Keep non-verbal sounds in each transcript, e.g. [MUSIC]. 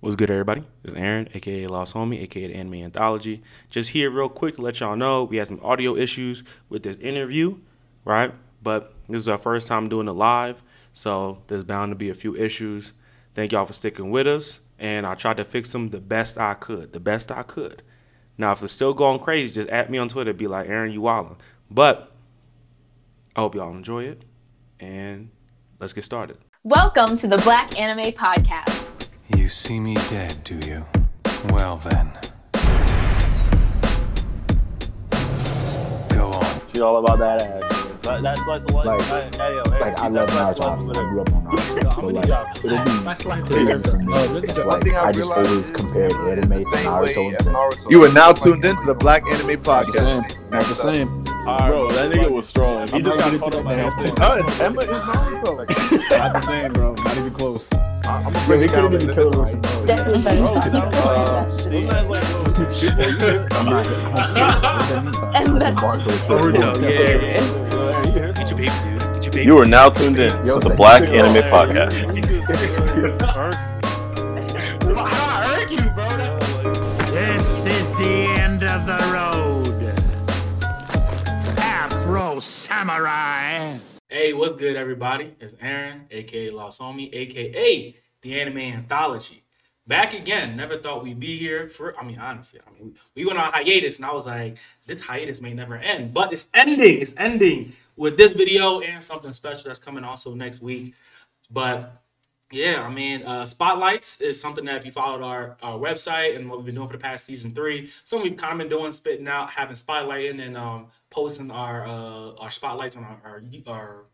What's good, everybody? It's Aaron, aka Lost Homie, aka the Anime Anthology. Just here, real quick, to let y'all know we had some audio issues with this interview, right? But this is our first time doing it live, so there's bound to be a few issues. Thank y'all for sticking with us, and I tried to fix them the best I could, the best I could. Now, if it's still going crazy, just at me on Twitter, be like, Aaron, you wildin'. But I hope y'all enjoy it, and let's get started. Welcome to the Black Anime Podcast. You see me dead, do you? Well then. Go on. She all about that ass. That, that's slice of life. Like- hey, hey, yo, hey, Like I love that slice Naruto. of [LAUGHS] I grew up on Naruto. So like it'll be That's like clear for me. It's really? like I I just realized always compared anime to Naruto. way and as stuff. Naruto. You are now Like, tuned into the Black Anime Not the Podcast. same. Not the same. Bro, that nigga was strong. He just got gonna caught get up to by that that now. shit. Uh, Emma is Naruto. [LAUGHS] Not the same, bro. Not even close. I- I'm gonna Yo, break they it down couldn't even in kill this him. Definitely better Bro, than can I, those guys like, [LAUGHS] I'm not hitting [LAUGHS] And that's Naruto, yeah. Get your baby, dude. Get your baby. You are now tuned in Yo, to the Black. Anime Podcast. [LAUGHS] This is the end of the road. Afro Samurai. Hey, what's good, everybody? It's Aaron, aka Lost Homie, aka the Anime Anthology. Back again. Never thought we'd be here for. I mean, honestly, I mean, we went on hiatus, and I was like, this hiatus may never end, but it's ending. It's ending with this video and something special that's coming also next week. But yeah, I mean, uh, spotlights is something that if you followed our, our website and what we've been doing for the past season three, something we've kind of been doing, spitting out, having spotlighting and um, posting our uh, our spotlights on our, our our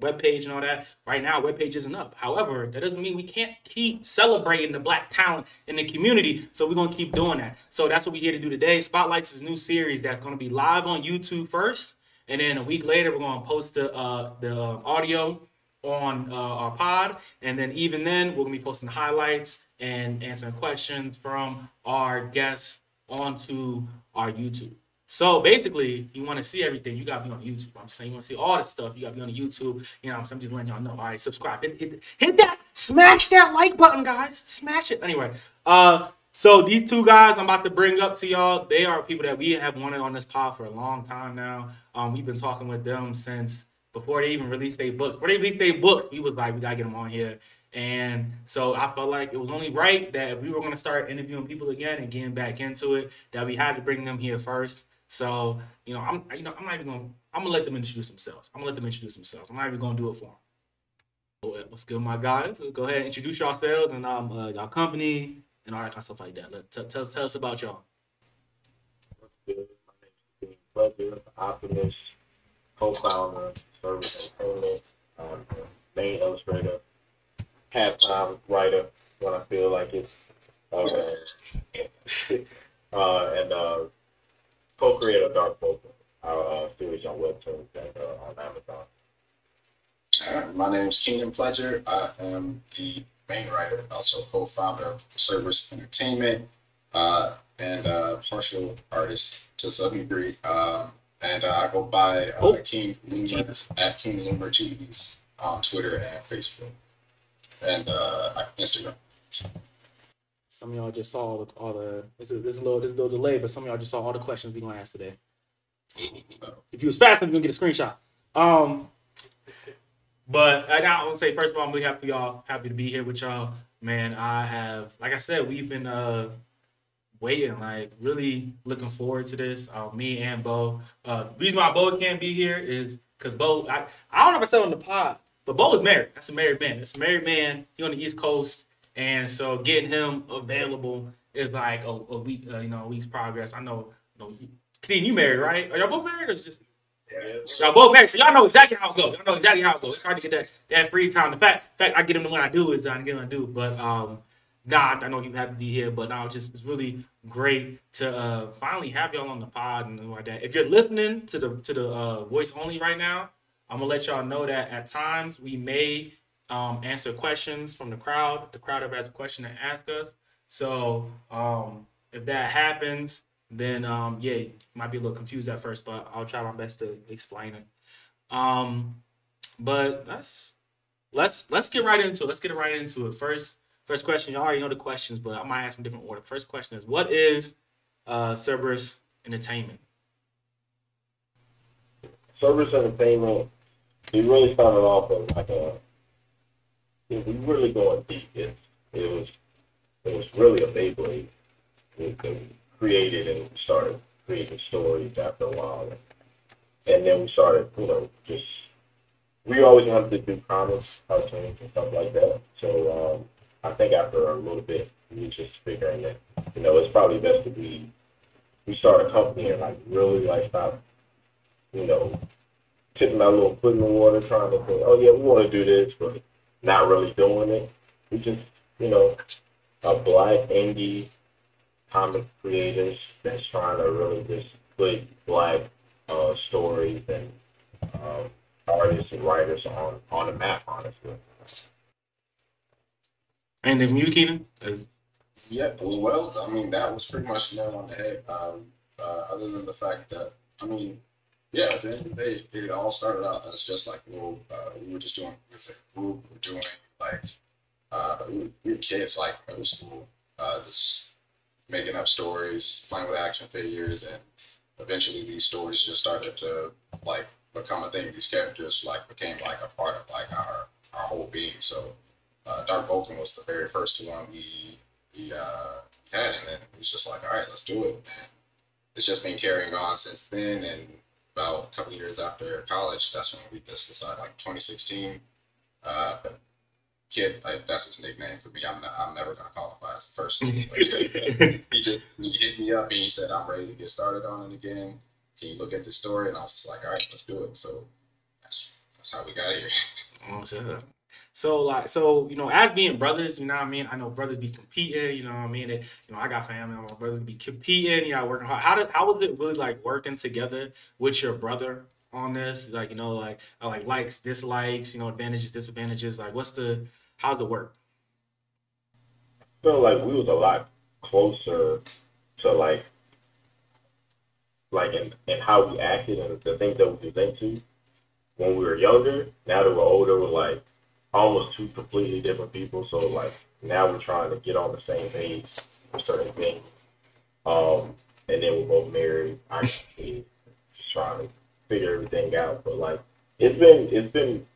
webpage and all that. Right now, webpage isn't up. However, that doesn't mean we can't keep celebrating the black talent in the community. So we're gonna keep doing that. So that's what we're here to do today. Spotlights is a new series that's gonna be live on YouTube first, and then a week later we're gonna post the uh, the uh, audio on uh, our pod, and then even then we're gonna be posting highlights and answering questions from our guests onto our YouTube. So basically, you want to see everything, you gotta be on YouTube. I'm just saying, you want to see all this stuff, you gotta be on YouTube. You know, I'm? I'm just letting y'all know. All right, subscribe, hit, hit, hit that, smash that like button, guys. Smash it. Anyway, uh, so these two guys I'm about to bring up to y'all, they are people that we have wanted on this pod for a long time now. Um, we've been talking with them since before they even released their books. Before they released their books, we was like, we gotta get them on here. And so I felt like it was only right that if we were gonna start interviewing people again and getting back into it, that we had to bring them here first. So you know, I'm you know I'm not even gonna I'm gonna let them introduce themselves. I'm gonna let them introduce themselves. I'm not even gonna do it for them. Uh, What's good, my guys? Go ahead, introduce yourselves and um uh, y'all company and all that kind of stuff like that. Let tell tell, tell us about y'all. Pleasure, Optimist, co-founder, Cerberus Entertainment, um, main illustrator, halftime writer when I feel like it's, [LAUGHS] uh, uh, and uh, co-creator of Dark Vulcan, our uh, series on Webtoon and uh, on Amazon. Uh, my name is Keenan Pledger. I am the main writer, also co-founder of Cerberus Entertainment, uh, and uh, partial artist to some degree. Uh, and uh, I go by uh, Oh, King Loomer at King Loomer TVs on Twitter and Facebook, and uh, Instagram. Some of y'all just saw all the, all the this is this is a little this is a little delay, but some of y'all just saw all the questions we gonna ask today. If you was fast enough, you gonna get a screenshot. Um, but I, I want to say first of all, I'm really happy y'all happy to be here with y'all. Man, I have like I said, we've been uh waiting, like really looking forward to this. Uh, me and Bo. Uh, the reason why Bo can't be here is because Bo. I, I don't know if I said on the pod, but Bo is married. That's a married man. That's a married man. He on the East Coast, and so getting him available is like a, a week, uh, you know, a week's progress. I know. You know you married, right? Are y'all both married, or is it just y'all both married? So y'all know exactly how it goes. Y'all know exactly how it goes. It's hard to get that that free time. The fact, fact, I get him the one I do is I get him I do, but um. Nah, I know you have to be here, but now it's just it's really great to uh, finally have y'all on the pod and like that. If you're listening to the to the uh, voice only right now, I'm gonna let y'all know that at times we may um, answer questions from the crowd. The crowd ever has a question to ask us, so um, if that happens, then um, yeah, might be a little confused at first, but I'll try my best to explain it. Um, but let's let's let's get right into it. Let's get right into it. First First question, Y'all already know the questions, but I might ask them different order. First question is, what is uh, Cerberus Entertainment? Cerberus entertainment, we really started off as like a, we we really going deep. It, it was, it was really a Beyblade. We, we created and started creating stories after a while. And then we started, you know, just, we always wanted to do comics, cartoons and stuff like that. So, um, I think after a little bit, we just figuring that, you know, it's probably best to be, we start a company and like really like stop you know, tipping our little foot in the water, trying to say, oh yeah, we want to do this, but not really doing it. We just, you know, a black indie comic creators that's trying to really just put black uh, stories and um, artists and writers on on the map, honestly. And then from you, Keenan? Is- Yeah, well, I mean, that was pretty much nailed on the head. Um, uh, other than the fact that, I mean, yeah, at the end of the day, it all started out as just like, uh, we were just doing, it was a group, we were doing like, uh, we, were- we were kids, like middle school, uh, just making up stories, playing with action figures, and eventually these stories just started to like become a thing. These characters like became like a part of like our our whole being. So, uh, Dark Vulcan was the very first one we we uh, had, and then it was just like, all right, let's do it. And it's just been carrying on since then. And about a couple years after college, that's when we just decided, like 2016. Uh, Kid, like, that's his nickname for me. I'm not, I'm never gonna call him by his first name. [LAUGHS] he just he hit me up and he said, "I'm ready to get started on it again. Can you look at the story?" And I was just like, "All right, let's do it." So that's that's how we got here. Oh, shut up. So like, so you know, as being brothers, you know what I mean. I know brothers be competing. You know what I mean. It, you know, I got family. My brothers be competing. You all working hard. How did how was it really like working together with your brother on this? Like you know, like uh, like likes, dislikes. You know, advantages, disadvantages. Like, what's the how's it work? feel like we was a lot closer to like like in, how we acted and the things that we was into when we were younger. Now that we're older, we're like almost two completely different people. So like now we're trying to get on the same page for certain things. Um, and then we're both married. I just trying to figure everything out. But like it's been it's been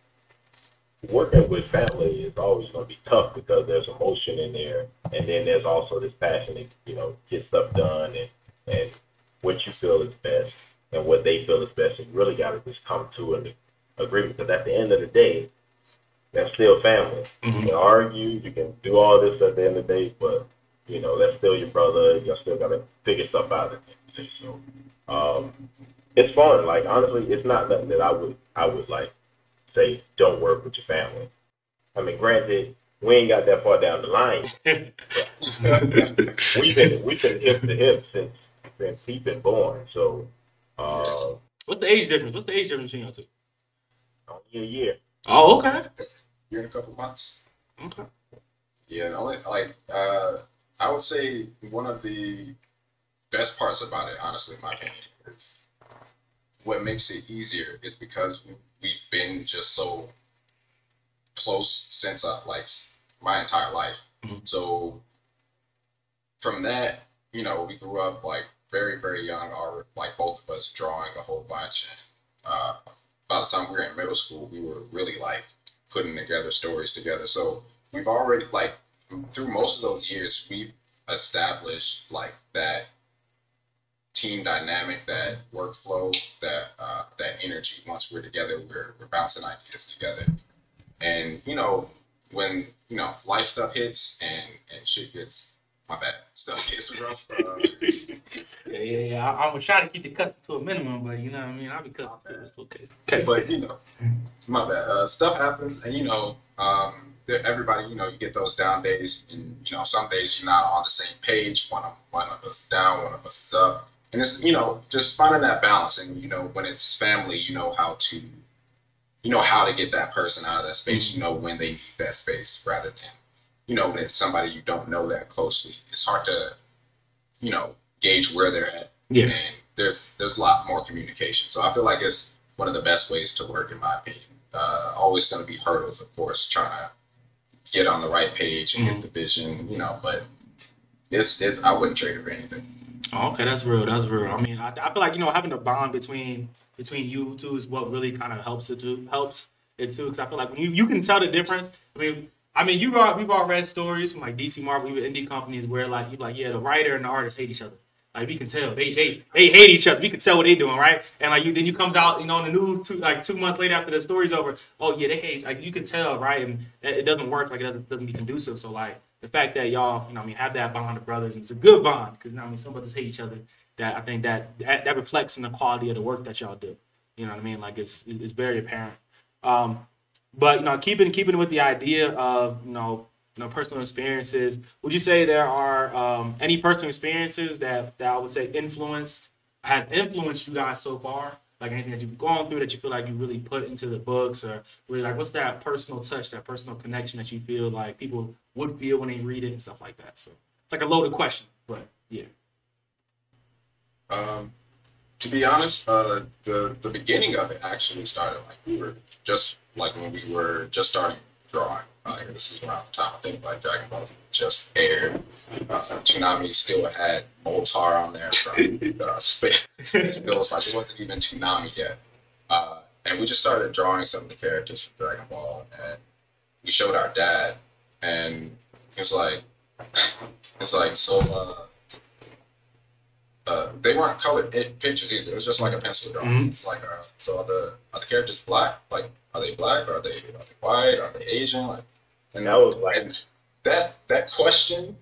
working with family is always going to be tough because there's emotion in there, and then there's also this passion to you know get stuff done and and what you feel is best and what they feel is best. And you really got to just come to an agreement because at the end of the day, that's still family. You can argue, you can do all this at the end of the day, but you know that's still your brother. You still got to figure stuff out. At the end of the. So um, it's fun. Like honestly, it's not nothing that I would I would like say don't work with your family. I mean, granted, we ain't got that far down the line. [LAUGHS] [LAUGHS] we've been we've been hip to hip since since he's been born. So uh, What's the age difference? What's the age difference between y'all two? only a year. Oh, okay. Here in a couple months. Okay. Yeah, the only like uh, I would say one of the best parts about it, honestly, in my opinion, is what makes it easier is because we, we've been just so close since uh, like my entire life. Mhm. So from that, you know, we grew up like very, very young, or like both of us drawing a whole bunch. And uh, by the time we were in middle school, we were really like putting together stories together. So we've already like through most of those years, we've established like that team dynamic, that workflow, that uh, that energy. Once we're together, we're we're bouncing ideas together, and you know when you know life stuff hits and and shit gets my bad stuff gets rough. Uh, Yeah, yeah, yeah. I, I'm gonna try to keep the custom to a minimum, but you know what I mean. I'll be custom too. It's okay. It's okay. but you know, my bad. Uh, stuff happens, and you know, um, everybody, you know, you get those down days, and you know, some days you're not on the same page. One of one of us down, one of us is up, and it's you know, just finding that balance. And you know, when it's family, you know how to, you know how to get that person out of that space. You know when they need that space, rather than, you know, when it's somebody you don't know that closely. It's hard to, you know, gauge where they're at Yeah. and there's there's a lot more communication. So I feel like it's one of the best ways to work, in my opinion. Uh, always going to be hurdles, of course, trying to get on the right page and get the vision, you know. But it's it's I wouldn't trade it for anything. Oh, okay, that's real. That's real. I mean, I, I feel like you know having a bond between between you two is what really kind of helps it too. Helps it too because I feel like when you you can tell the difference. I mean, I mean, you all we've all read stories from like DC Marvel, even indie companies where like you like yeah, the writer and the artist hate each other. Like we can tell they they they hate each other. We can tell what they're doing, right? And like you then you comes out, you know, in the news two like two months later after the story's over. Oh yeah, they hate. Like you can tell, right? And it doesn't work. Like it doesn't doesn't be conducive. So like the fact that y'all, you know, I mean, have that bond of brothers, and it's a good bond because know, I mean, some brothers hate each other. That I think that, that that reflects in the quality of the work that y'all do. You know what I mean? Like it's it's very apparent. Um, but you know, keeping keeping with the idea of you know you know personal experiences, would you say there are um, any personal experiences that that I would say influenced has influenced you guys so far? Like anything that you've gone through that you feel like you really put into the books, or really like what's that personal touch, that personal connection that you feel like people would feel when they read it and stuff like that. So it's like a loaded question, but yeah. Um, to be honest, uh, the the beginning of it actually started like we were just like when we were just starting drawing. Like this is around the time I think like Dragon Ball Z just aired. Uh, Toonami still had Moltar on there from [LAUGHS] uh, Space. Space Ghost. Like it wasn't even Toonami yet. Uh, and we just started drawing some of the characters from Dragon Ball, and we showed our dad, and he was like, [LAUGHS] was like, so. Uh, uh, they weren't colored pictures either. It was just like a pencil drawing. Mhm. It's like, uh, so are the are the characters black? Like, are they black? Are they are they white? Are they Asian? Like, And that was like that that question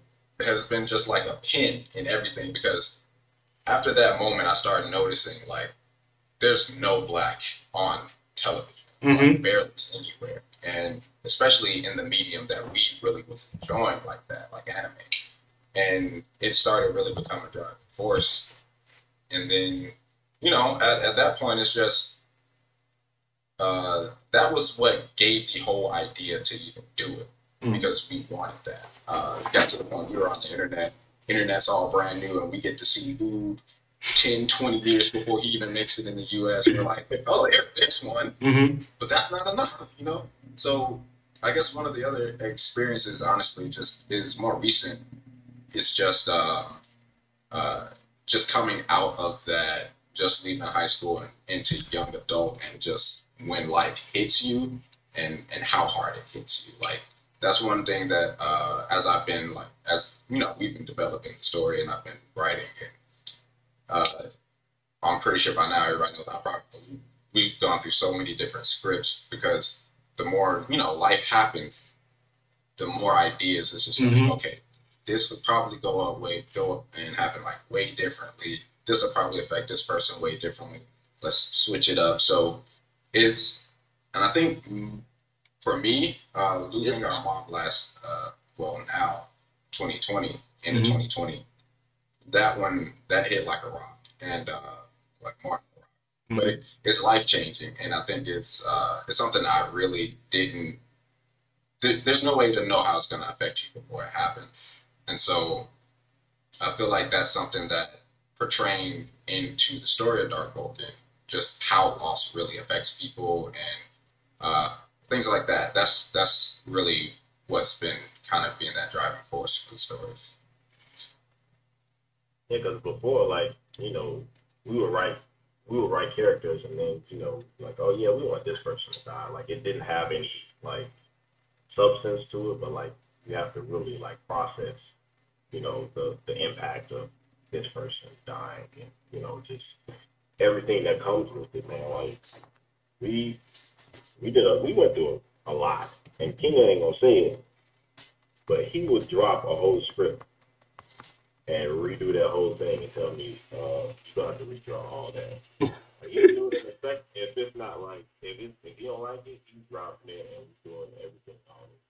has been just like a pin in everything because after that moment, I started noticing like there's no black on television, Mhm. like, barely anywhere, and especially in the medium that we really was enjoying like that, like anime, and it started really becoming a driving force, and then you know at, at that point it's just uh, that was what gave the whole idea to even do it Mm. because we wanted that. Uh, got to the point we were on the internet. Internet's all brand new, and we get to see Boob 10, 20 years before he even makes it in the US. We're like, oh, there, there's one. Mm-hmm. But that's not enough, you know? So I guess one of the other experiences, honestly, just is more recent. It's just uh, uh, just coming out of that, just leaving high school and into young adult, and just when life hits you and and how hard it hits you. Like that's one thing that uh, as I've been like as you know we've been developing the story and I've been writing and uh, I'm pretty sure by now everybody knows how probably we've gone through so many different scripts because the more you know life happens, the more ideas. It's just Mhm. like okay, this would probably go up way go up and happen like way differently. This will probably affect this person way differently. Let's switch it up. So it's and I think for me, uh, losing our mom last uh, well now 2020 into Mhm. 2020, that one that hit like a rock and uh, like more. But it, it's life changing, and I think it's uh, it's something I really didn't. There, there's no way to know how it's going to affect you before it happens, and so I feel like that's something that portraying into the story of Dark Vulcan, just how loss really affects people and uh, things like that. That's that's really what's been kind of being that driving force for the story. Yeah, because before, like, you know, we would write, we would write characters, and then, you know, like, oh yeah, we want this person to die. Like, it didn't have any like substance to it, but like, you have to really like process, you know, the the impact of this person dying, and you know, just everything that comes with it, man. Like, we we did a we went through a, a lot, and King ain't gonna say it, but he would drop a whole script and redo that whole thing and tell me, uh, you have to redraw all that. [LAUGHS] like, you do it in a sec- if it's not like, if it, if you don't like it, you drop it and we doing everything it.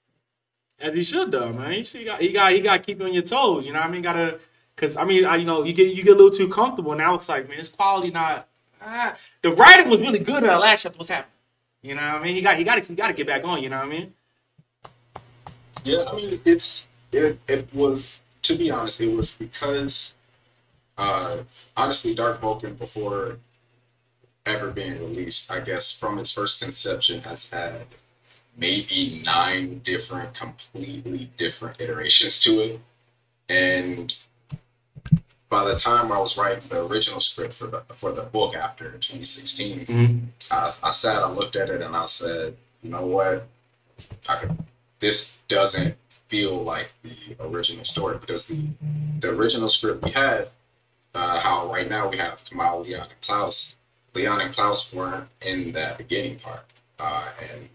As he should though, man. You see, he got he got he got to keep you on your toes. You know what I mean? Gotta, cause I mean, I, you know, you get you get a little too comfortable now. It's like, man, this quality not. Ah. The writing was really good in that last chapter. What's happening? You know what I mean? He got he got he got to get back on. You know what I mean? Yeah, I mean, it's it. It was to be honest, it was because uh, honestly, Dark Vulcan before ever being released, I guess from its first conception has had maybe nine different, completely different iterations to it. And by the time I was writing the original script for the for the book after 2016, Mhm. I, I sat, I looked at it, and I said, you know what, I could, this doesn't feel like the original story because the the original script we had, uh, how right now we have Kamal, Leon, and Klaus. Leon and Klaus weren't in that beginning part, uh, and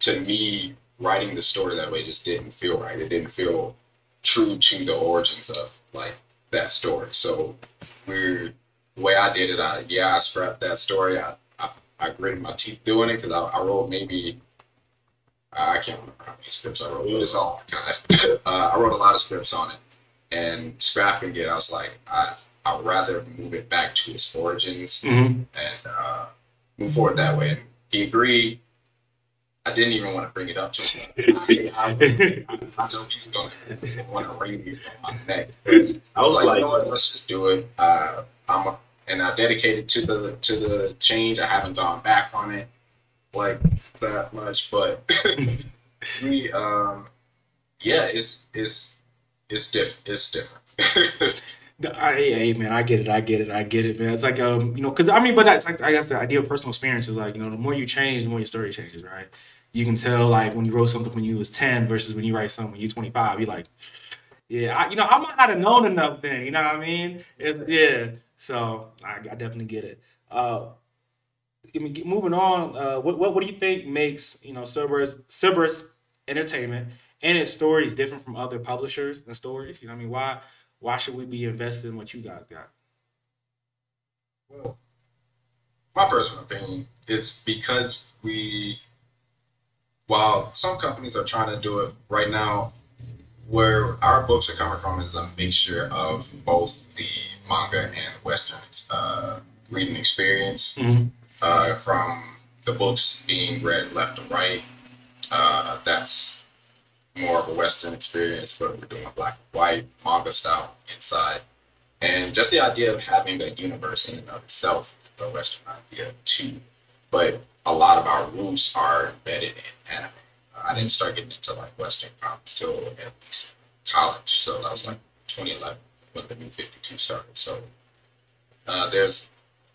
to me, writing the story that way just didn't feel right. It didn't feel true to the origins of like that story. So we're the way I did it. I yeah, I scrapped that story. I I, I gritted my teeth doing it because I, I wrote maybe I can't remember how many scripts I wrote, it's all kind of, [LAUGHS] uh, I wrote a lot of scripts on it, and scrapping it, I was like, I I'd rather move it back to its origins Mhm. and uh, move forward that way. And he agreed. I didn't even want to bring it up him. [LAUGHS] I, I, I, I know he's gonna want to ring me from my neck. [LAUGHS] I was like, you know what? Let's just do it. Uh, I'm a, and I dedicated to the to the change. I haven't gone back on it like that much, but [LAUGHS] we um yeah, it's it's it's diff it's different. I, hey man, I get it, I get it, I get it, man. It's like um, you know, because I mean, but that's like I guess the idea of personal experience is like you know, the more you change, the more your story changes, right? You can tell like when you wrote something when you was ten versus when you write something when you're 25. You're like, yeah, I, you know, I might not have known enough then. You know what I mean? It's, yeah. So I, I definitely get it. Uh, I mean, moving on. Uh, what, what what do you think makes you know Cerberus Cerberus Entertainment and its stories different from other publishers and stories? You know what I mean? Why why should we be invested in what you guys got? Well, my personal opinion, it's because we, while some companies are trying to do it right now, where our books are coming from is a mixture of both the manga and Western uh, reading experience. Mhm. Uh, from the books being read left to right, uh, that's more of a Western experience, but we're doing a black and white manga style inside. And just the idea of having a universe in and of itself, the Western idea too. But a lot of our roots are embedded in anime. I didn't start getting into like Western comics till at least college, so that was like 2011 when the new 52 started. So uh, there's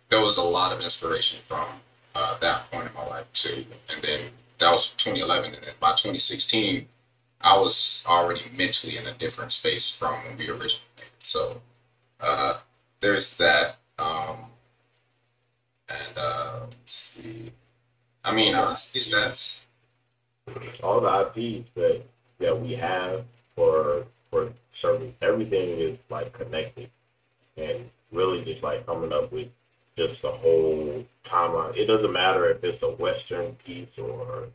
there was a lot of inspiration from uh, that point in my life too. And then that was 2011, and then by 2016, I was already mentally in a different space from when we originally made. So uh, there's that. Um, and uh, let's see. I mean, honestly, that's all the IPs that that we have for for Cerberus, everything is like connected, and really just like coming up with just the whole timeline. It doesn't matter if it's a Western piece or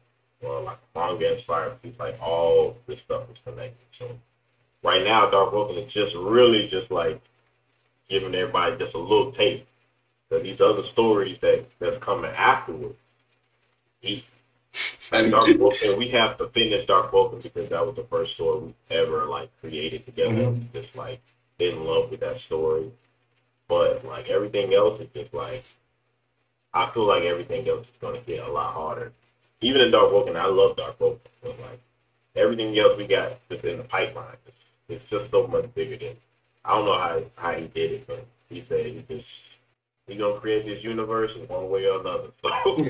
or like manga inspired piece. Like all this stuff is connected. So right now, Dark Vulcan is just really just like giving everybody just a little taste. So these other stories that that's coming afterwards, he [LAUGHS] and Dark Vulcan, we have to finish Dark Vulcan because that was the first story we ever like created together. Mhm. Just like in love with that story, but like everything else is just like I feel like everything else is gonna get a lot harder. Even in Dark Vulcan, I love Dark Vulcan, but like everything else we got just in the pipeline, it's, it's just so much bigger than. I don't know how how he did it, but he said he just he gonna create this universe in one way or another. So. [LAUGHS]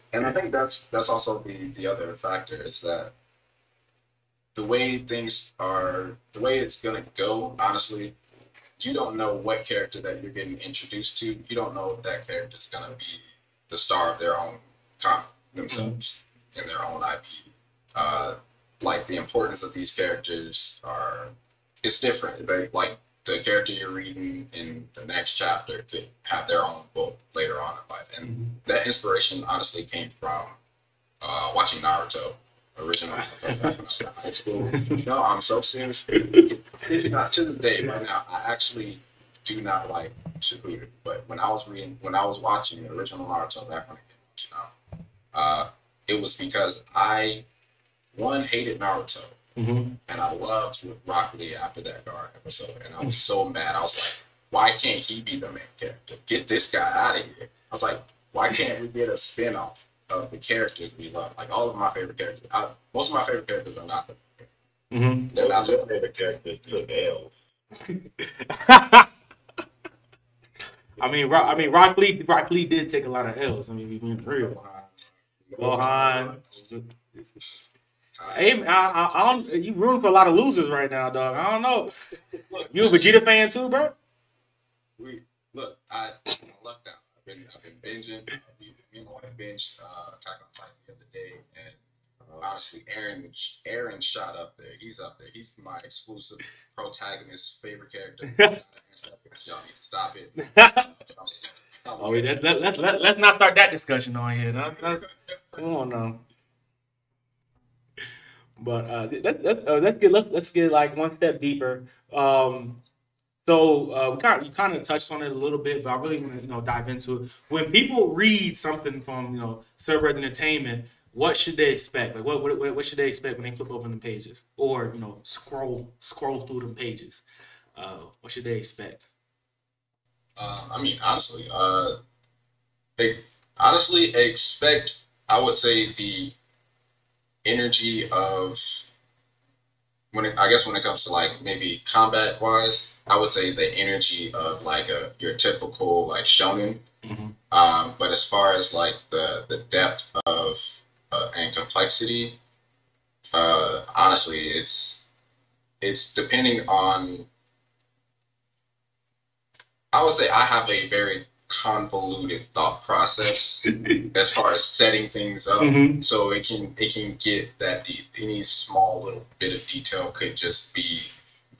[LAUGHS] and I think that's that's also the the other factor is that the way things are, the way it's gonna go. Honestly, you don't know what character that you're getting introduced to. You don't know if that character is gonna be the star of their own comic themselves in their own IP. Uh, like the importance of these characters are, it's different. They like the character you're reading in the next chapter could have their own book later on in life, and that inspiration honestly came from uh, watching Naruto. Original Naruto back when I was [LAUGHS] in high [LAUGHS] school. No, I'm so serious. Not to this day, right now, I actually do not like Shippuden. But when I was reading, when I was watching the original Naruto back when it came out, you know, uh, it was because I one hated Naruto Mm-hmm. and I loved Rock Lee after that Gaara episode, and I was so mad. I was like, why can't he be the main character? Get this guy out of here. I was like, why can't we get a spin-off of the characters we love. Like all of my favorite characters, I, most of my favorite characters are not. Mm-hmm. They're not. Your favorite character took L's. I mean, Rock, I mean, Rock Lee, Rock Lee did take a lot of L's. I mean, we being real. Gohan. Hey, I, I, I don't. You rooting for a lot of losers right now, dog. I don't know. Look, You a Vegeta fan too, bro? we look. I lucked out. I've been I've been binging. We, we want to binge uh, Attack on Titan the other day, and honestly, Eren Eren shot up there. He's up there. He's my exclusive protagonist, favorite character. Y'all need to stop it. Oh, wait, let, let, let, let, let's not start that discussion on here. No, come on now. But uh, let's let's, uh, let's get let's let's get like one step deeper. Um, so uh, we kind of, you kind of touched on it a little bit, but I really want to you know dive into it. When people read something from you know Cerberus Entertainment, what should they expect? Like what, what what should they expect when they flip open the pages or you know scroll scroll through them pages? Uh, what should they expect? Um, I mean, honestly, uh, they honestly expect. I would say the energy of when it, I guess when it comes to like maybe combat wise, I would say the energy of like a your typical like shonen. Mhm. Um, but as far as like the the depth of uh, and complexity, uh, honestly, it's it's depending on I would say I have a very convoluted thought process [LAUGHS] as far as setting things up, Mhm. so it can it can get that deep. Any small little bit of detail could just be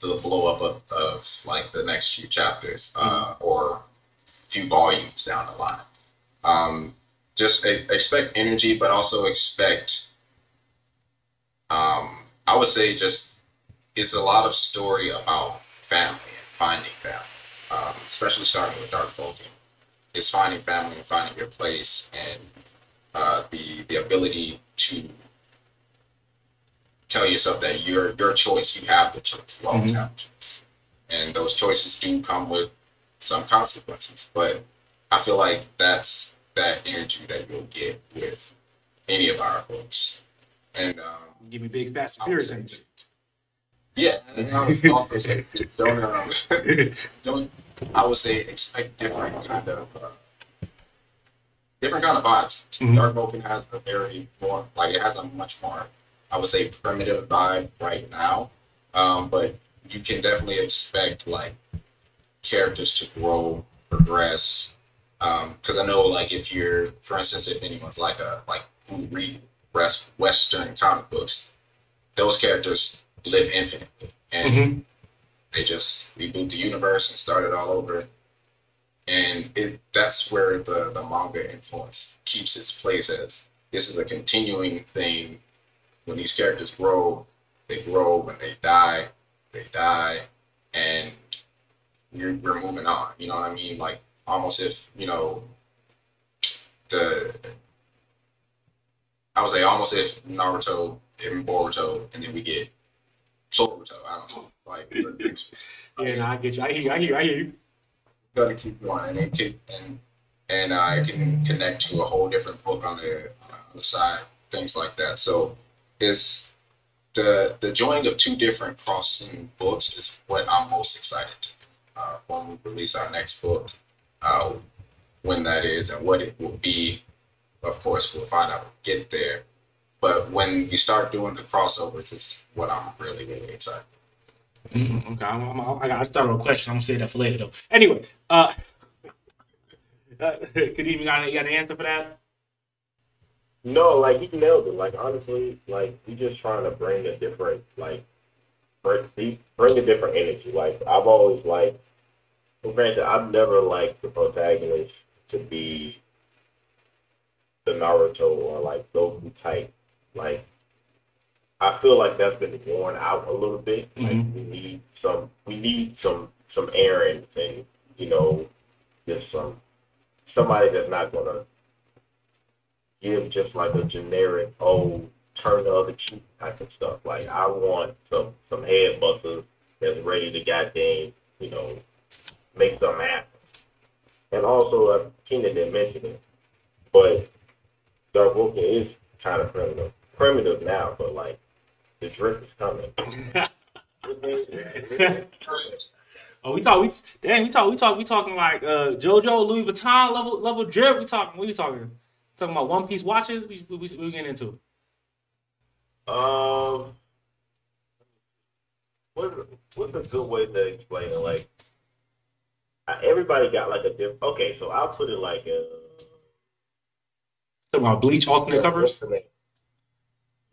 the blow up of, of like the next few chapters uh, or few volumes down the line. Um, just e- expect energy, but also expect. Um, I would say just it's a lot of story about family and finding family um, especially starting with Dark Vulcan, is finding family and finding your place and uh, the the ability to tell yourself that your your choice, you have the choice, you always Mhm. have choice, and those choices do come with some consequences. But I feel like that's that energy that you'll get with any of our books, and um, Give me big fast and furious energy. yeah, and I was also say too, don't um, [LAUGHS] don't I would say expect different kind of uh, different kind of vibes. Mhm. Dark Vulcan has a very more like it has a much more I would say primitive vibe right now, um, but you can definitely expect like characters to grow, progress. Because I know like if you're, for instance, if anyone's like a like who read West, Western comic books, those characters live infinitely and Mhm. They just reboot the universe and start it all over. And it that's where the the manga influence keeps its place as this is a continuing thing. When these characters grow they grow. When they die they die. And you're, we're moving on you know what i mean? Like almost if you know the i would say almost if naruto and boruto and then we get Boruto, i don't know like [LAUGHS] Yeah, no, I get you. I hear you. I hear you. I hear you. gotta keep going and it and and I can connect to a whole different book on the on the side, things like that. So it's the the joining of two different crossing books is what I'm most excited to uh, when we release our next book, uh, when that is and what it will be. Of course, we'll find out when we get there. But when we start doing the crossovers, is what I'm really really excited. Mhm, Okay, I'm, I'm, I got. I started with a question. I'm gonna say that for later though. Anyway, uh, [LAUGHS] uh [LAUGHS] could even got, got an answer for that? No, like he nailed it. Like honestly, like we just trying to bring a different, like bring bring a different energy. Like I've always like, granted, I've never liked the protagonist to be the Naruto or like Goku type. Like I feel like that's been worn out a little bit. Like Mhm. we need some, we need some some errands and you know, just some somebody that's not gonna give just like a generic oh turn the other cheek type of stuff. Like I want some some head busters that's ready to goddamn you know make something happen. And also, uh, Keenan didn't mention it, but Dark Vulcan is kind of primitive, primitive now, but like the drip is coming. [LAUGHS] oh, we talk. We damn. We talk. We talk. We talking like uh, JoJo Louis Vuitton level level drip. We talking. What are you talking? Talking about One Piece watches. We we, we, we getting into. Um, What what's a good way to explain it? Like, uh, everybody got like a different. Okay, so I'll put it like a. Talking about Bleach alternate covers. name?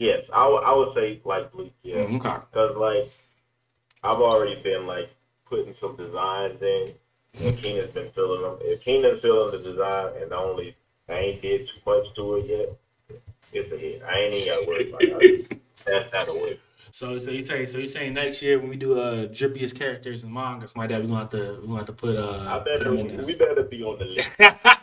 Yes, I would I would say like Bleach, yeah, Mm, okay. because like I've already been like putting some designs in, and Keenan's been filling them. If Keenan's filling the design, and only I ain't did too much to it yet, it's a hit. I ain't even got to worry about it. [LAUGHS] That's out of the way. So so you say so you saying next year when we do uh drippiest characters in manga, something like that, we gonna have to we gonna have to put uh I put better in we better be on the list. [LAUGHS]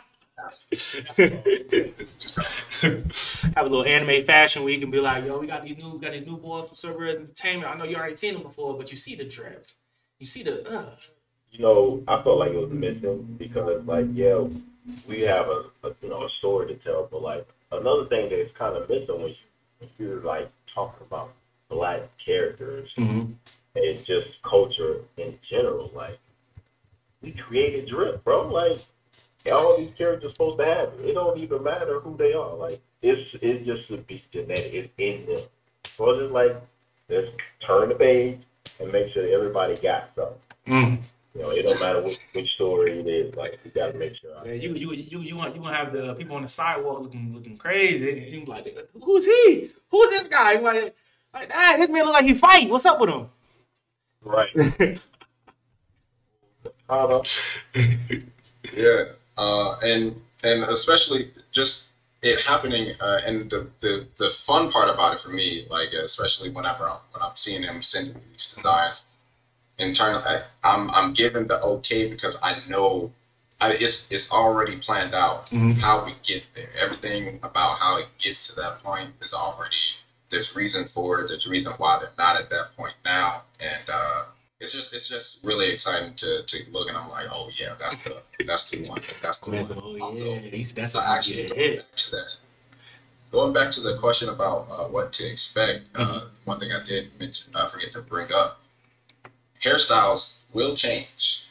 have a little anime fashion week and be like, yo, we got these new, got these new boys from Cerberus Entertainment. I know you already seen them before, but you see the drip, you see the. Uh. you know, I felt like it was missing because, like, yeah, we have a, a you know a story to tell, but like another thing that's kind of missing when, you, you're like talking about black characters Mhm. and just culture in general. Like, we created drip, bro. Like, all these characters supposed to have it. It don't even matter who they are. Like, it's it just should be genetic. It's in them. So it's just like, let's turn the page and make sure everybody got something. Mm. You know, it don't matter which, which story it is. Like, you gotta make sure. Yeah, you you you you want you want to have the people on the sidewalk looking looking crazy. And you be like, who's he? Who's this guy? You like, like, ah, this man look like he fight. What's up with him? Right. [LAUGHS] Kinda. [LAUGHS] Yeah, uh, and and especially just it happening, uh, and the, the the fun part about it for me, like especially whenever I'm, when I'm seeing them sending these designs, internally, I, I'm I'm given the okay because I know. I, it's it's already planned out Mhm. how we get there. Everything about how it gets to that point is already there's reason for it. There's reason why they're not at that point now, and uh, it's just it's just really exciting to to look and I'm like, oh yeah, that's the that's the one. That's the Man, one. I'll oh go. yeah, that's So actually going back to that. Going back to the question about uh, what to expect, uh, one thing I did mention, I forget to bring up, hairstyles will change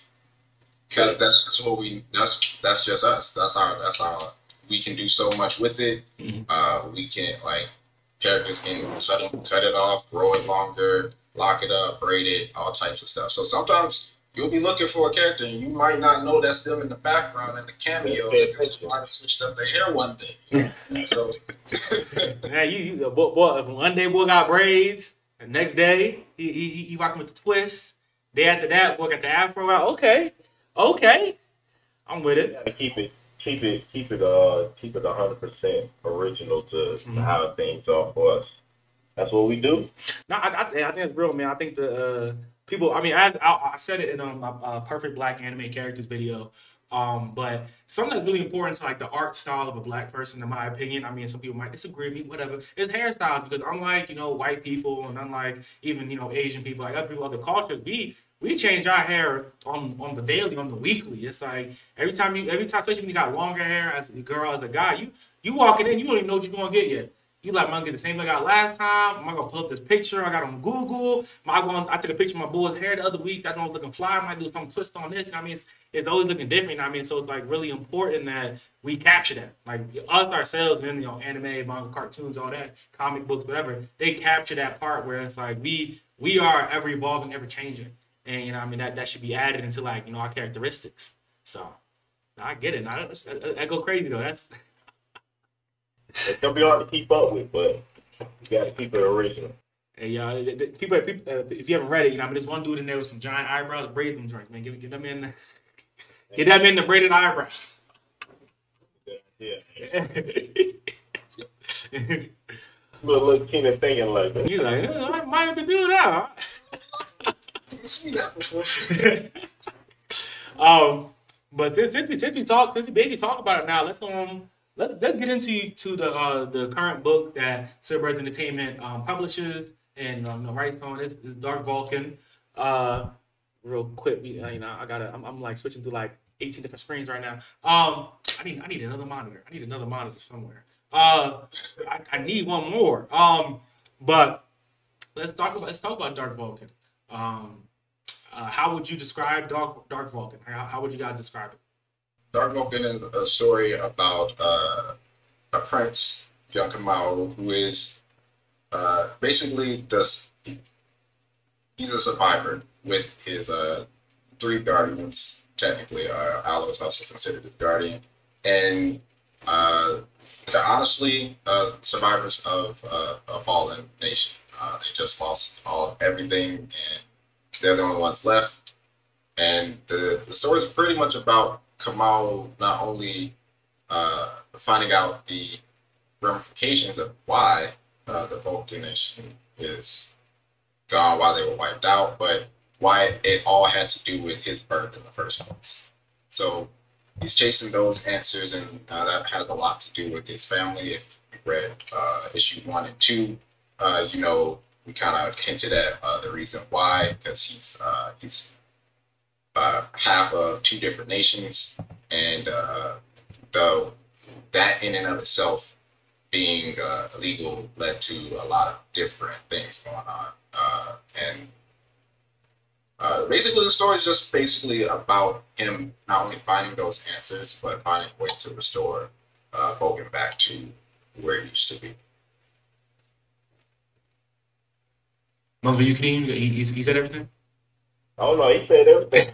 because that's that's what we that's that's just us. That's our that's our we can do so much with it. Mhm. Uh, we can like characters can cut them, cut it off, grow it longer, lock it up, braid it, all types of stuff. So sometimes you'll be looking for a character and you might not know that's them in the background in the cameos because you might have switched up their hair one day. So [LAUGHS] Yeah, you, you boy, boy, one day boy got braids. The next day he he, he, he rocking with the twist. Day after that, boy got the afro out. Okay, okay, I'm with it. gotta keep it, keep it, keep it, uh, keep it hundred percent original to, Mhm. to how things are for us. That's what we do. No, I, I, I think it's real, man. I think the uh, people. I mean, as I, I said it in um, my uh, perfect black anime characters video. Um, but something that's really important to like the art style of a black person, in my opinion. I mean, some people might disagree with me, whatever. Is hairstyles because unlike you know white people and unlike even you know Asian people, like other people, other cultures, we we change our hair on on the daily, on the weekly. It's like every time you, every time, especially when you got longer hair as a girl, as a guy, you you walking in, you don't even know what you're gonna get yet. You like, am I gonna get the same look I got last time? Am I gonna pull up this picture I got on Google? Am I going? I took a picture of my boy's hair the other week. That one was looking fly. I might do some twist on this. You know I mean? It's, it's always looking different. You know I mean? So it's like really important that we capture that. Like us ourselves, and you know, anime, manga, cartoons, all that, comic books, whatever. They capture that part where it's like we we are ever evolving, ever changing, and you know, I mean that that should be added into like you know our characteristics. So I get it. That go crazy though. That's [LAUGHS] It's gonna be hard to keep up with, but you gotta keep it original. Hey, y'all, the- the- people, people uh, if you haven't read it, you know, I mean, there's one dude in there with some giant eyebrows, braid them joints, man. Get, get them in, get them in the braided eyebrows. Yeah. Look, look, Keenan thinking like that. He's like, "Uh, I might have to do that. see that before. um, but since, since we since we talk since we basically talk about it now, let's um let's let's get into to the uh the current book that Cerberus Entertainment um publishes and um the on this is Dark Vulcan. Uh, real quick, uh, you know, I gotta I'm, I'm like switching through like 18 different screens right now. Um, I need I need another monitor. I need another monitor somewhere. Uh, I, I need one more. Um, but let's talk about let's talk about Dark Vulcan. Um, uh, how would you describe Dark Dark Vulcan? How, how would you guys describe it? Dark Vulcan is a story about uh, a prince, young Kamau, who is uh, basically this. He's a survivor with his uh, three guardians. Technically, uh, Aloe is also considered his guardian, and uh, they're honestly uh, survivors of uh, a fallen nation. They just lost all everything, and they're the only ones left. And the the story is pretty much about Kamau not only uh, finding out the ramifications of why uh, the Vulcan nation is gone, why they were wiped out, but why it all had to do with his birth in the first place. So he's chasing those answers, and uh, that has a lot to do with his family. If you read uh, issue one and two, uh, you know we kind of hinted at uh, the reason why, because he's uh, he's uh, half of two different nations, and uh, though that in and of itself being uh, illegal led to a lot of different things going on, uh, and uh, basically the story is just basically about him not only finding those answers but finding a way to restore uh, Vulcan back to where he used to be. Mother, you can he, he, he said everything. I don't know. He said everything.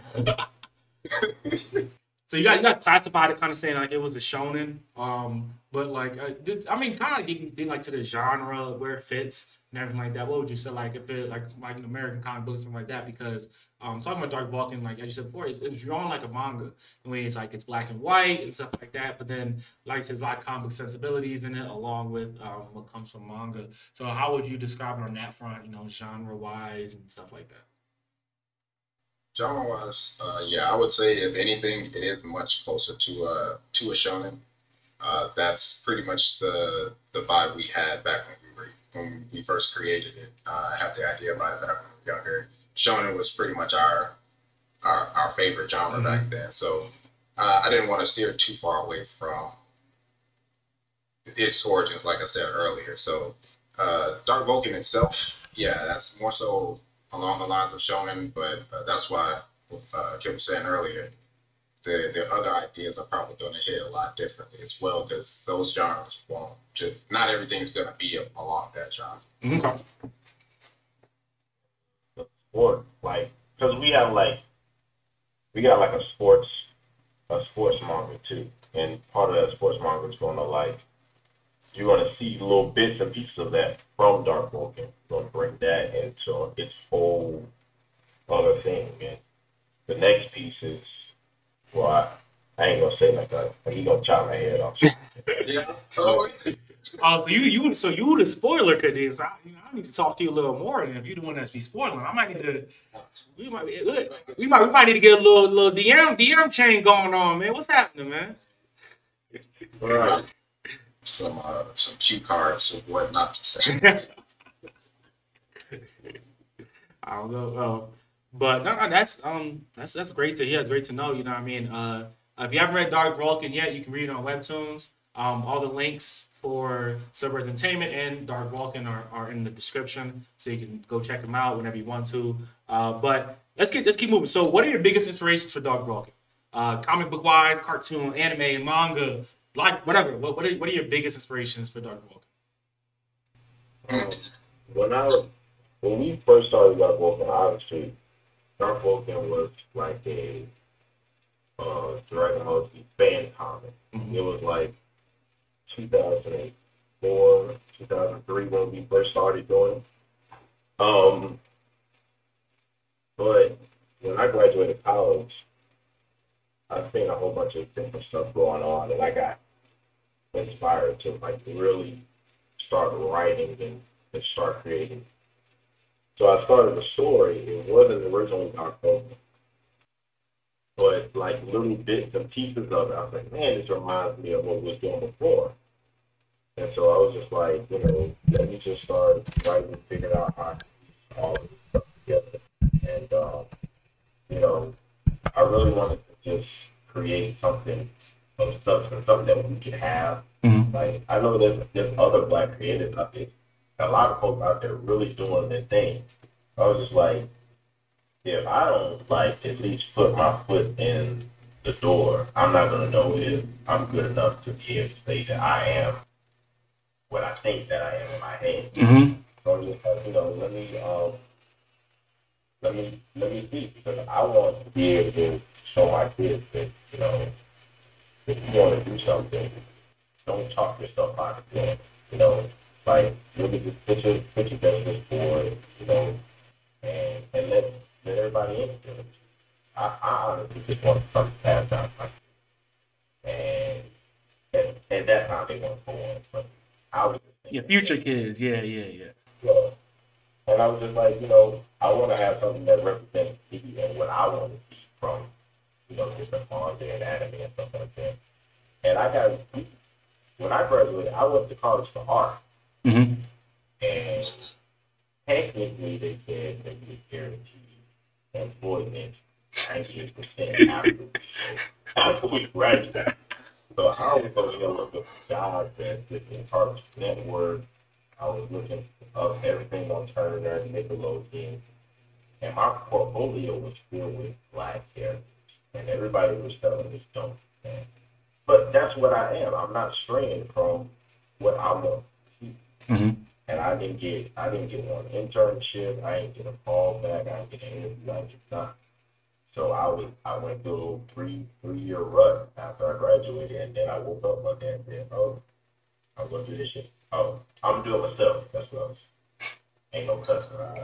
[LAUGHS] So you guys, you guys classified it kind of saying like it was a shonen, um, but like uh, this, I mean, kind of like getting, getting like to the genre where it fits and everything like that. What would you say like if it like like an American comic book or something like that? Because um, talking about Dark Vulcan, like as you said before, it's, it's drawn like a manga. The way it's like it's black and white and stuff like that. But then like I there's a lot of comic sensibilities in it, along with um, what comes from manga. So how would you describe it on that front? You know, genre wise and stuff like that. Genre wise, uh, yeah, I would say if anything, it is much closer to uh to a shonen. Uh, that's pretty much the the vibe we had back when we were when we first created it. Uh, I had the idea about it back when we were younger. Shonen was pretty much our our, our favorite genre back then. So uh, I didn't want to steer too far away from its origins, like I said earlier. So uh, Dark Vulcan itself, yeah, that's more so along the lines of shonen, but uh, that's why uh, Kim was saying earlier, the the other ideas are probably going to hit a lot differently as well because those genres won't. Just, not everything's going to be along that genre. Okay. sport, like, because we have like, we got like a sports, a sports manga too, and part of that sports manga is going to like, you're going to see little bits and pieces of that from Dark Vulcan. Going to bring that into its whole other thing, and the next piece is, well, I, I ain't gonna say like that. He gonna chop my head off. [LAUGHS] Yeah. Oh, Oh, so uh, you you so you the spoiler could do. I, you know, I need to talk to you a little more. And if you the one that's be spoiling, I might need to. We might be we might we might need to get a little little DM DM chain going on, man. What's happening, man? right. Some uh, some cue cards of what not to say. [LAUGHS] I don't know. Uh, but no, no, that's um that's that's great to hear. It's great to know. You know what I mean? Uh, if you haven't read Dark Vulcan yet, you can read it on Webtoons. Um, all the links for Cerberus Entertainment and Dark Vulcan are, are in the description, so you can go check them out whenever you want to. Uh, but let's get let's keep moving. So, what are your biggest inspirations for Dark Vulcan? Uh, comic book wise, cartoon, anime, manga, like whatever. What what are, what are your biggest inspirations for Dark Vulcan? Um, when I when we first started Dark Vulcan, obviously, Dark Vulcan was like a uh, Dragon Ball Z fan comic. It was like 2004, 2003 when we first started doing it. Um, but when I graduated college, I've seen a whole bunch of different stuff going on, and I got inspired to like really start writing and, and start creating. So I started a story. It wasn't originally Dark Vulcan, but like little bits and pieces of it. I was like, man, this reminds me of what was doing before. And so I was just like, you know, let me just start writing, figuring out how all this stuff together. And, um, you know, I really wanted to just create something of substance, something that we could have, Mhm. Like I know there's there's other black creators out there. A lot of folks out there really doing their thing. I was just like, if I don't like at least put my foot in the door, I'm not gonna know if I'm good enough to be able to say that I am what I think that I am in my head. Mm-hmm. So I'm just like, you know, let me um let me let me see because I want to be able to show my kids that, you know, if you want to do something, don't talk yourself out of doing it. You know, like look at this picture picture business board, you know, and and let let everybody it. I, I honestly just want to start to pass down my and and and that's how they want to go on. But I was just Your future kids. Yeah, yeah, yeah. yeah. And I was just like, you know, I want to have something that represents me and what I want to see from, you know, different manga and anime and stuff like that. And I got, when I graduated, I went to college for art. Mm-hmm. And technically, they said they would guarantee employment 98% after, [LAUGHS] after we graduated. So I was going to look for jobs at Arts Network. I was looking up everything on Turner, Nickelodeon, and my portfolio was filled with black characters, and everybody was telling me don't. But that's what I am. I'm not straying from what I want to see. Mm-hmm. And I didn't get, I didn't get one internship. I didn't get a call back. I didn't get an interview. I didn't. So I was, I went through a three, three year run after I graduated, and then I woke up one day and said, "Oh, I'm gonna do this shit. Oh, I'm doing myself. That's what I was. Ain't no customer.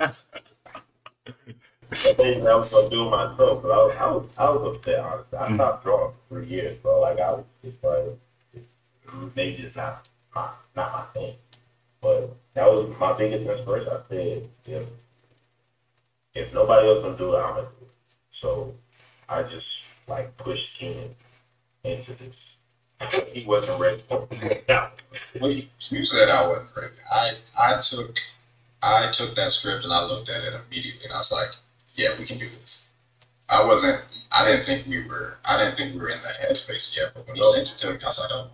[LAUGHS] I think I was gonna do it myself, but I was, I was, I was upset. Honestly, I mm. stopped drawing for three years, bro. Like I was just like, they just not my, not my thing. But that was my biggest inspiration. I said, if if nobody else gonna do it, I'm gonna do it. So I just like pushed Keenan into this. He wasn't ready for it. [LAUGHS] Well, you, you said I wasn't ready. I I took I took that script and I looked at it immediately and I was like, yeah, we can do this. I wasn't. I didn't think we were. I didn't think we were in that headspace yet. But when he sent it to me, I was like, oh,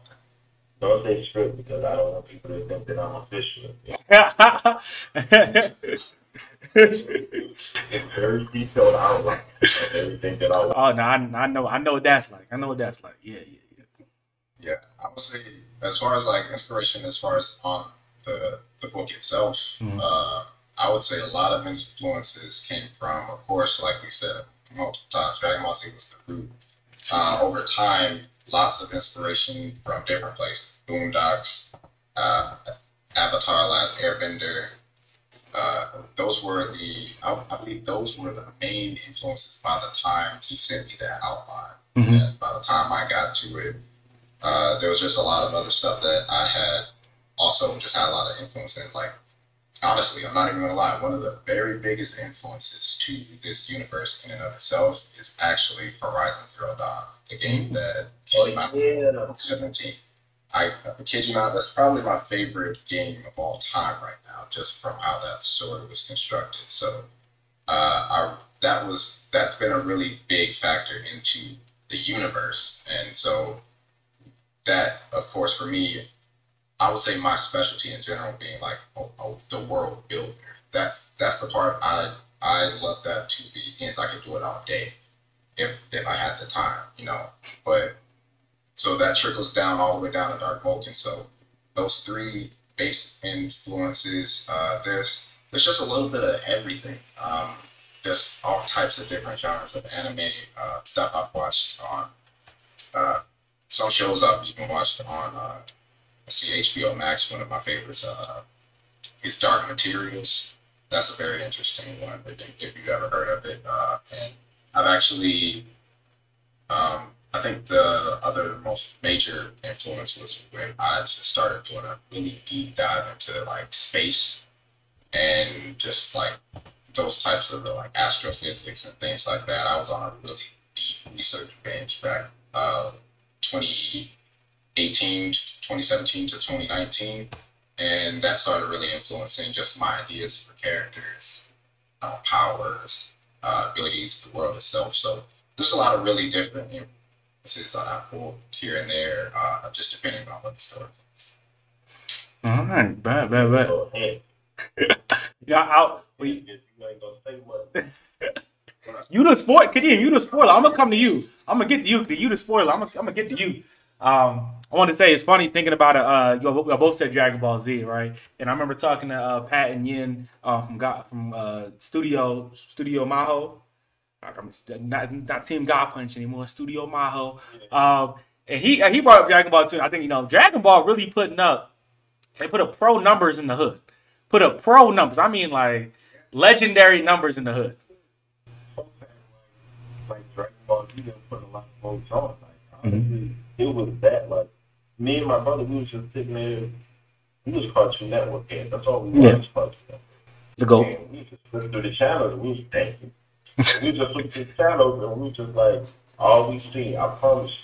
Don't say script because I don't want people to think that I'm official. [LAUGHS] It's very detailed outline of everything that I want. oh no, I, I know, I know what that's like. I know what that's like. Yeah, yeah, yeah. yeah. I would say as far as like inspiration, as far as on the the book itself, Mhm. uh, I would say a lot of influences came from, of course, like we said multiple times, Dragon Ball Z was the root. Uh, over time, lots of inspiration from different places. Boondocks, uh, Avatar: Last Airbender. Uh, those were the, I, I believe, those were the main influences by the time he sent me that outline. Mhm. And by the time I got to it, uh, there was just a lot of other stuff that I had also just had a lot of influence in. Like, honestly, I'm not even gonna lie. One of the very biggest influences to this universe in and of itself is actually Horizon Zero Dawn, the game that came out yeah. 17. I, I kid you not, that's probably my favorite game of all time right now, just from how that story was constructed. So, uh, I, that was that's been a really big factor into the universe, and so that, of course, for me, I would say my specialty in general being like oh, the world builder. That's that's the part I I love that to the ends. I could do it all day if if I had the time, you know. But so that trickles down all the way down to Dark Vulcan. So those three base influences, uh, there's there's just a little bit of everything. Um, just all types of different genres of anime uh, stuff I've watched on uh, some shows I've even watched on uh, see HBO Max. One of my favorites uh, is Dark Materials. That's a very interesting one. If, you've ever heard of it, uh, and I've actually um, I think the other most major influence was when I started doing a really deep dive into like space and just like those types of like astrophysics and things like that. I was on a really deep research binge back uh, 2018, 2017 to 2019. And that started really influencing just my ideas for characters, uh, powers, uh, abilities, the world itself. So there's a lot of really different references that I pull here and there, uh, just depending on what the story is. All right, bad, bad, bad. So, hey, [LAUGHS] Yeah, out. We, you ain't gonna say much, [LAUGHS] You the sport, Kadeem. You the spoiler. I'm gonna come to you. I'm gonna get to you. You the spoiler. I'm gonna, I'm gonna get to you. Um, I want to say it's funny thinking about it. Uh, you both said Dragon Ball Z, right? And I remember talking to uh, Pat and Yin uh, from God from uh, Studio Studio Maho. I'm not not Team God Punch anymore. Studio Maho. Um, and he he brought up Dragon Ball too. I think you know Dragon Ball really putting up. They put up pro numbers in the hood. Put up pro numbers. I mean like legendary numbers in the hood. like Dragon Ball Z put a lot of folks on. Like, honestly, it was that, like, me and my brother, we was just sitting there, we was Cartoon Network kids. That's all we Yeah. watched, Cartoon Network. The goal. And we just flipped through the channels we was thinking. we just looked through the channels and we just like, all we see, I promise,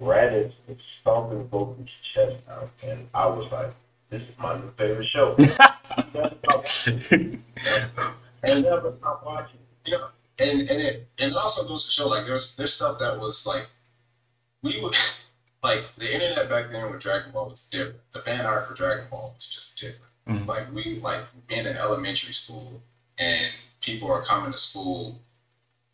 Raditz is stomping Goku's chest out. And I was like, this is my new favorite show. [LAUGHS] and never stop watching. You know, and and it and it also goes to show like there's there's stuff that was like we would like the internet back then with Dragon Ball was different. The fan art for Dragon Ball was just different. Mhm. Like we like being in elementary school and people are coming to school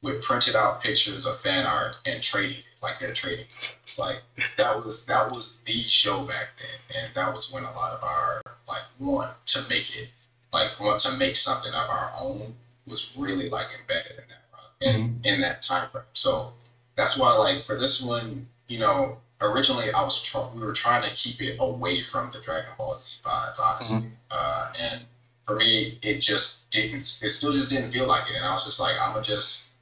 with printed out pictures of fan art and trading it like they're trading. it. It's like that was that was the show back then, and that was when a lot of our like want to make it like want to make something of our own was really like embedded in that in in that time frame. So that's why like for this one, you know, originally I was tr- we were trying to keep it away from the Dragon Ball Z vibes, honestly. Uh, and for me, it just didn't. It still just didn't feel like it, and I was just like, I'm gonna just.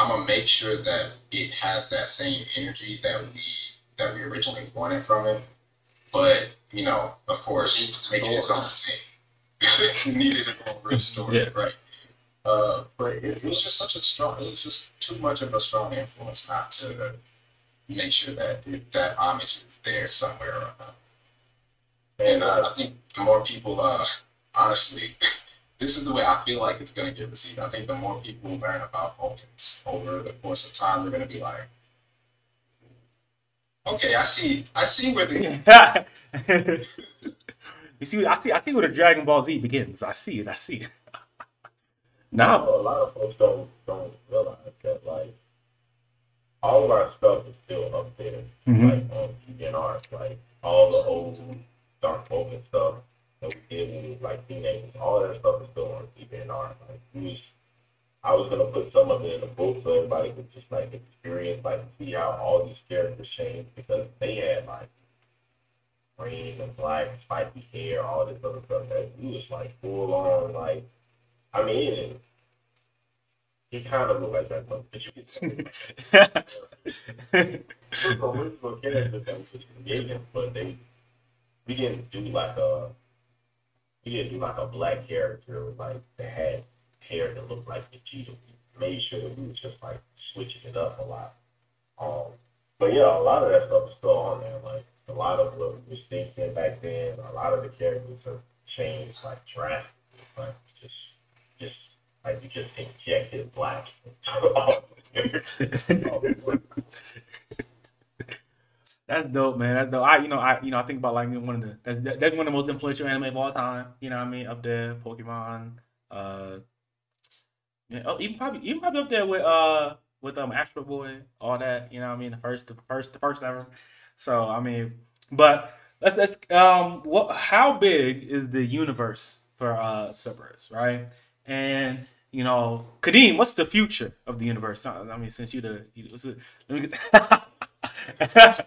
I'm gonna make sure that it has that same energy that we that we originally wanted from it, but you know, of course, making its own thing. needed its own real story, Yeah. right? Uh, but it, it was just such a strong. It was just too much of a strong influence not to make sure that it, that homage is there somewhere. Or another. And uh, I think the more people, uh, honestly, [LAUGHS] this is the way I feel like it's going to get received. I think the more people learn about Vulcans over the course of time, they're going to be like, okay, I see, I see where the [LAUGHS] you see, I see, I see where the Dragon Ball Z begins. I see it. I see it. Now, now, [LAUGHS] a lot of folks don't don't realize that like all of our stuff is still up there, Mhm. like on DNR, like all the old Dark Vulcan stuff that we did when we like teenagers, all that stuff is still on DNR. Like we I was gonna put some of it in the book so everybody could just like experience, like see how all these characters changed because they had like green and black, spiky hair, all this other stuff that we was like full on like I mean, it kind of looked like that, [LAUGHS] [LAUGHS] but you could say it's original characters that we created, but they we didn't do like a we didn't do like a black character like that had hair that looked like Vegeta. We made sure that we was just like switching it up a lot. Um, but yeah, a lot of that stuff is still on there. Like a lot of what we was thinking back then, a lot of the characters have changed like drastically. Like just just you just injected black. [LAUGHS] that's dope, man. That's dope. I, you know, I, you know, I think about like one of the that's that's one of the most influential anime of all time. You know what I mean? Up there, Pokemon. Uh, yeah, oh, even probably even probably up there with uh with um Astro Boy, all that. You know what I mean? The first, the first, the first ever. So I mean, but let's let's um what how big is the universe for uh Cerberus, right? And you know, Kadeem, what's the future of the universe? Uh, I mean, since you the you, it, let me get. [LAUGHS]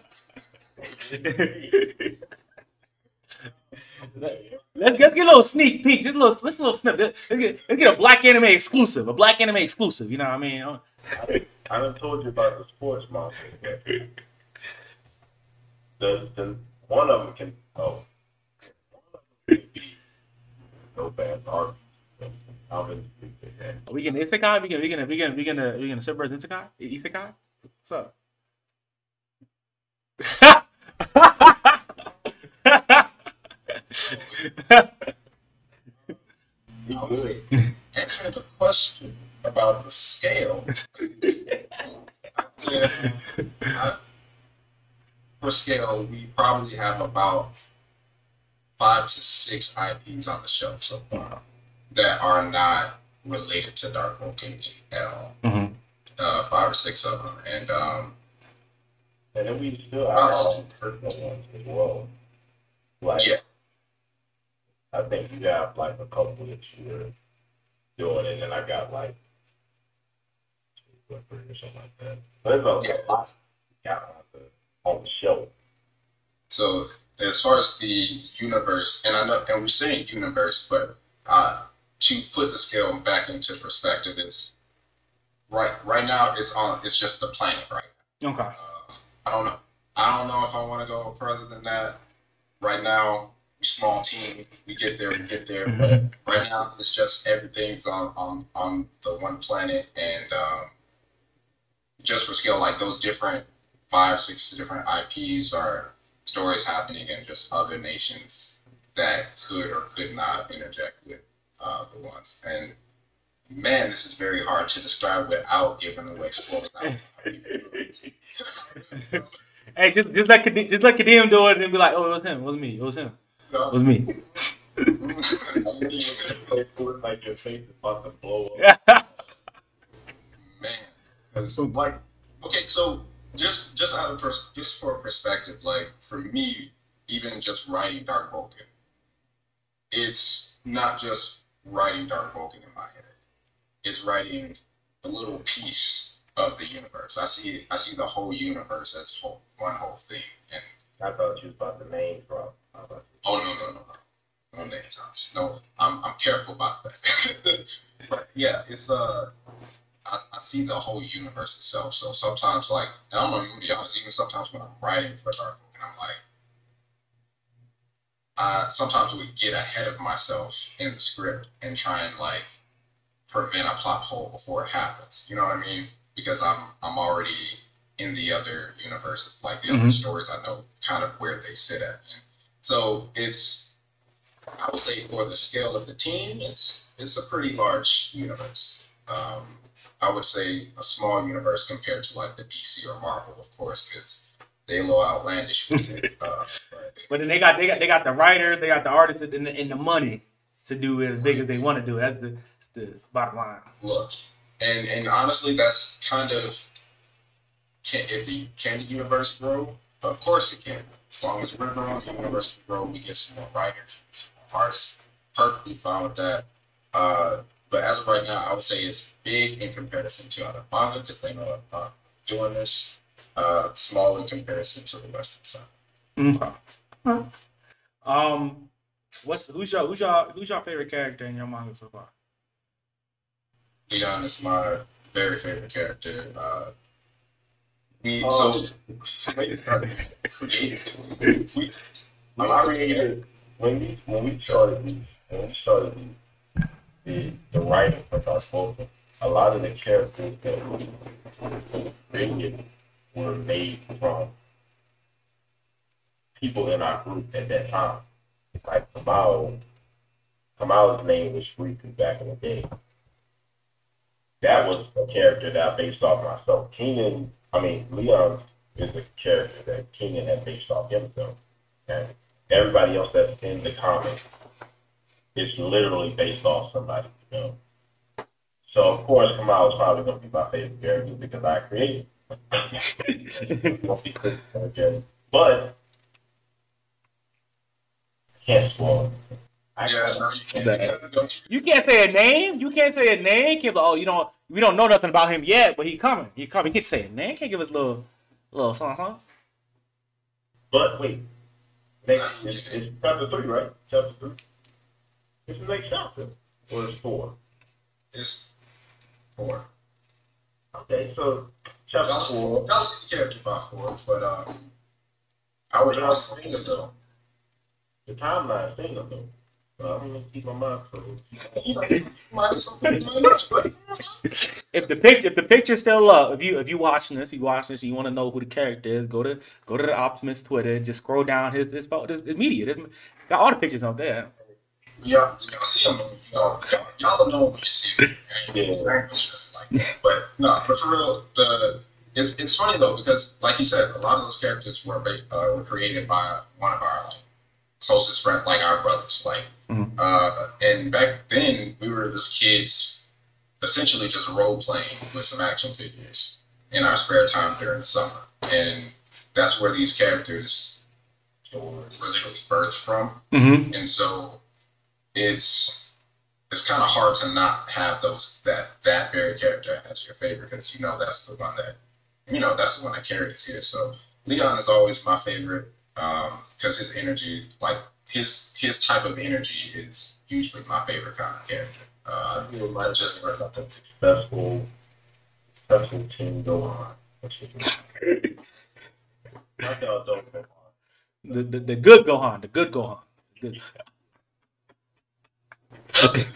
Let's, let's get a little sneak peek, just a little, let's a little snip. Let's get, let's get a black anime exclusive, a black anime exclusive. You know what I mean? Oh. I done told you about the sports monster. The, the one of them can oh no bad art. I'm in that. We can isekai. We can we can we can we can we can Cerberus isekai. Isekai. What's up? I was answering the question about the scale. I said, I, for scale, we probably have about five to six IPs on the shelf so far that are not related to Dark Vulcan at all. Mhm. Uh, five or six of them, and um, And then we still have our own personal ones as well. Like, yeah, I think you have like a couple that you're doing, and then I got like two or three or something like that. But it's okay. yeah. Got on the on the shelf. So as far as the universe, and I know, and we're saying universe, but uh, to put the scale back into perspective, it's right. Right now, it's on. It's just the planet, right? Okay. Uh, I don't know. I don't know if I want to go further than that. Right now, small team. We get there. We get there. But right now, it's just everything's on on on the one planet, and um, just for scale, like those different five, six different IPs are stories happening in just other nations that could or could not interject with uh, the ones. And man, this is very hard to describe without giving away spoilers. [LAUGHS] Hey, just just let Kadeem, just let Kadeem do it and be like, oh, it was him. It was me. It was him. It was me. like your face is [LAUGHS] about [LAUGHS] to blow up. man because like okay so just just out of pers- just for perspective like for me even just writing dark vulcan it's not just writing dark vulcan in my head it's writing a little piece of the universe. I see i see the whole universe as whole one whole thing. And I thought you was about to name drop. I was about oh no no no no. No name drops. No i'm, I'm careful about that. [LAUGHS] But yeah it's uh I, I see the whole universe itself. So sometimes, like, and I'm gonna be honest, even sometimes when I'm writing for Dark and I'm like, I sometimes would get ahead of myself in the script and try and like prevent a plot hole before it happens. You know what I mean? Because I'm I'm already in the other universe, like the other Mhm. stories. I know kind of where they sit at. And so it's I would say for the scale of the team, it's it's a pretty large universe. Um, I would say a small universe compared to like the DC or Marvel, of course, because they a little outlandish with it. [LAUGHS] Uh, but then they got they got they got the writer, they got the artist, and the, and the money to do it as big as they want to do. it. That's the that's the bottom line. look, and and honestly, that's kind of can if the can the universe grow? Of course it can. As long as we're growing, the universe can grow. We get some more writers, some more artists. Perfectly fine with that. Uh, but as of right now, I would say it's big in comparison to other manga because they know I'm not doing this. Uh, small in comparison to the Western side. Okay. [LAUGHS] Um, what's who's your who's your who's your favorite character in your manga so far? Leon is my very favorite character. Uh, we Oh. so created. We, to. I created when we when we started when we started these, the the writing for Dark Vulcan, a lot of the characters that we created were made from people in our group at that time. Like Kamal, Kamal's name was Riku back in the day. That was a character that I based off myself. Keenan, I mean Leon is a character that Keenan had based off himself, and everybody else that's in the comic is literally based off somebody. You know. So of course Kamal is probably going to be my favorite character because I created. him. [LAUGHS] [LAUGHS] but can't spoil. I yeah, you can't. Don't you? You can't say a name. You can't say a name. Can't be, oh, you don't. We don't know nothing about him yet, but he coming. He coming. He can't say a name. Can't give us a little, little song, something. But wait, next it's, it's chapter three, right? Chapter three. It's the next chapter, or it's four. It's four. Okay, so chapter Y'all see, four. y'all see the character by four, but um, I would also say though, The timeline thing of them. I'm gonna keep my mouth closed. you know, you might [LAUGHS] have something you might not, but If the picture, if the picture's still up, if you if you watching this, you watching this, and you want to know who the character is, go to go to the Optimus Twitter, and just scroll down his his, his, his media. His, got all the pictures out there. y'all, y'all see him, you know, y'all, y'all know when you see him. And Yeah. it's just like that. But no, but for real, the it's it's funny though because, like you said, a lot of those characters were uh, were created by one of our like closest friends, like our brothers. Like, Mhm. uh, and back then we were just kids, essentially just role playing with some action figures in our spare time during the summer, and that's where these characters were literally birthed from. Mm-hmm. and so it's it's kind of hard to not have those that that very character as your favorite because you know that's the one that you know that's the one that carried us here. So Leon is always my favorite because his energy, like his his type of energy, is usually my favorite kind of character. Uh, I feel like just just like a successful, successful team go on. [LAUGHS] Like y'all don't go on. The, the the good Gohan, the good Gohan. Good. [LAUGHS] I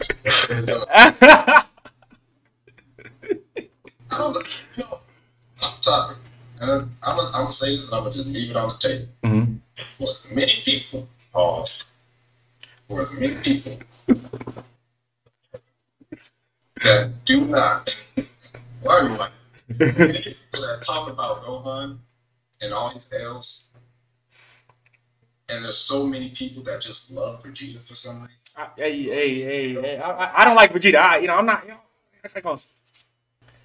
don't know, off topic. And I'm, I'm, gonna- I'm gonna say this, and I'm gonna just leave it on the table. Mhm. For as many people, Pause. for as many people that do not, why are many people that talk about Gohan and all his L's, and there's so many people that just love Vegeta for some reason. I- Hey, hey, hey, hey! I, I- I don't like Vegeta. I, you know, I'm not. You know, I'm not gonna-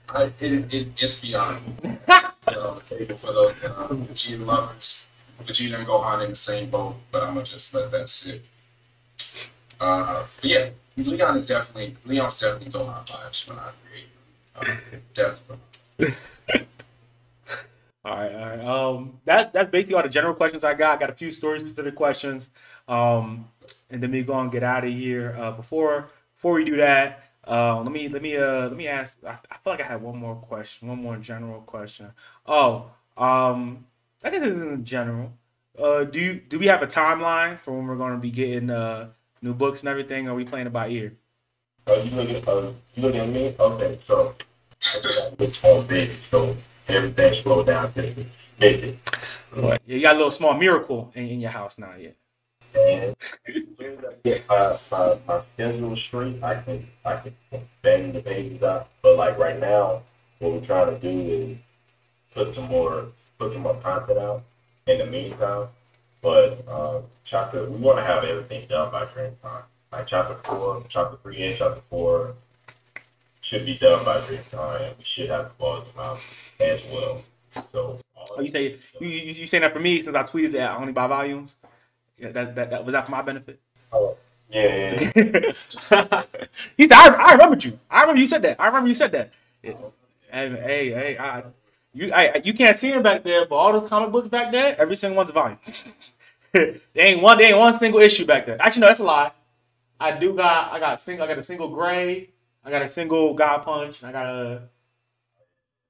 I, it, it, it's beyond me. you know, table for those uh, Vegeta lovers. Vegeta and Gohan in the same boat, but I'm gonna just let that sit. Uh, but yeah, Leon is definitely Leon's definitely Gohan vibes when I create. Uh, [LAUGHS] definitely. [LAUGHS] All right, all right. Um, that that's basically all the general questions I got. Got a few story specific questions. Um, and then we go and get out of here. Uh, before before we do that, uh, let me let me uh let me ask. I, I feel like I had one more question, one more general question. Oh, um, I guess it's isn't general. Uh, do you do we have a timeline for when we're going to be getting uh new books and everything? Or are we playing it by ear? Uh, you look at uh, you look at me. Okay, so it's on big, so everything slowed down to minute. Yeah, you got a little small miracle in, in your house now. Yeah. And get my, my, my schedule straight, I can I can bang the babies out. But like right now, what we're trying to do is put some more put some more content out in the meantime. But uh, chapter we want to have everything done by dream time. Like chapter four, chapter three, and chapter four should be done by dream time, we should have the volume out as well. So. Oh, you say you, you, saying that for me since I tweeted that I only buy volumes? Yeah, that, that, that was that for my benefit. Oh, yeah, yeah, yeah. [LAUGHS] he said, I, I remembered you. I remember you said that. I remember you said that. Hey, hey, hey, I, you, I, you can't see him back there, but all those comic books back there, every single one's a volume. [LAUGHS] they ain't one, they ain't one single issue back there. Actually, no, that's a lie. I do got, I got single, I got a single gray, I got a single God Punch, and I got a,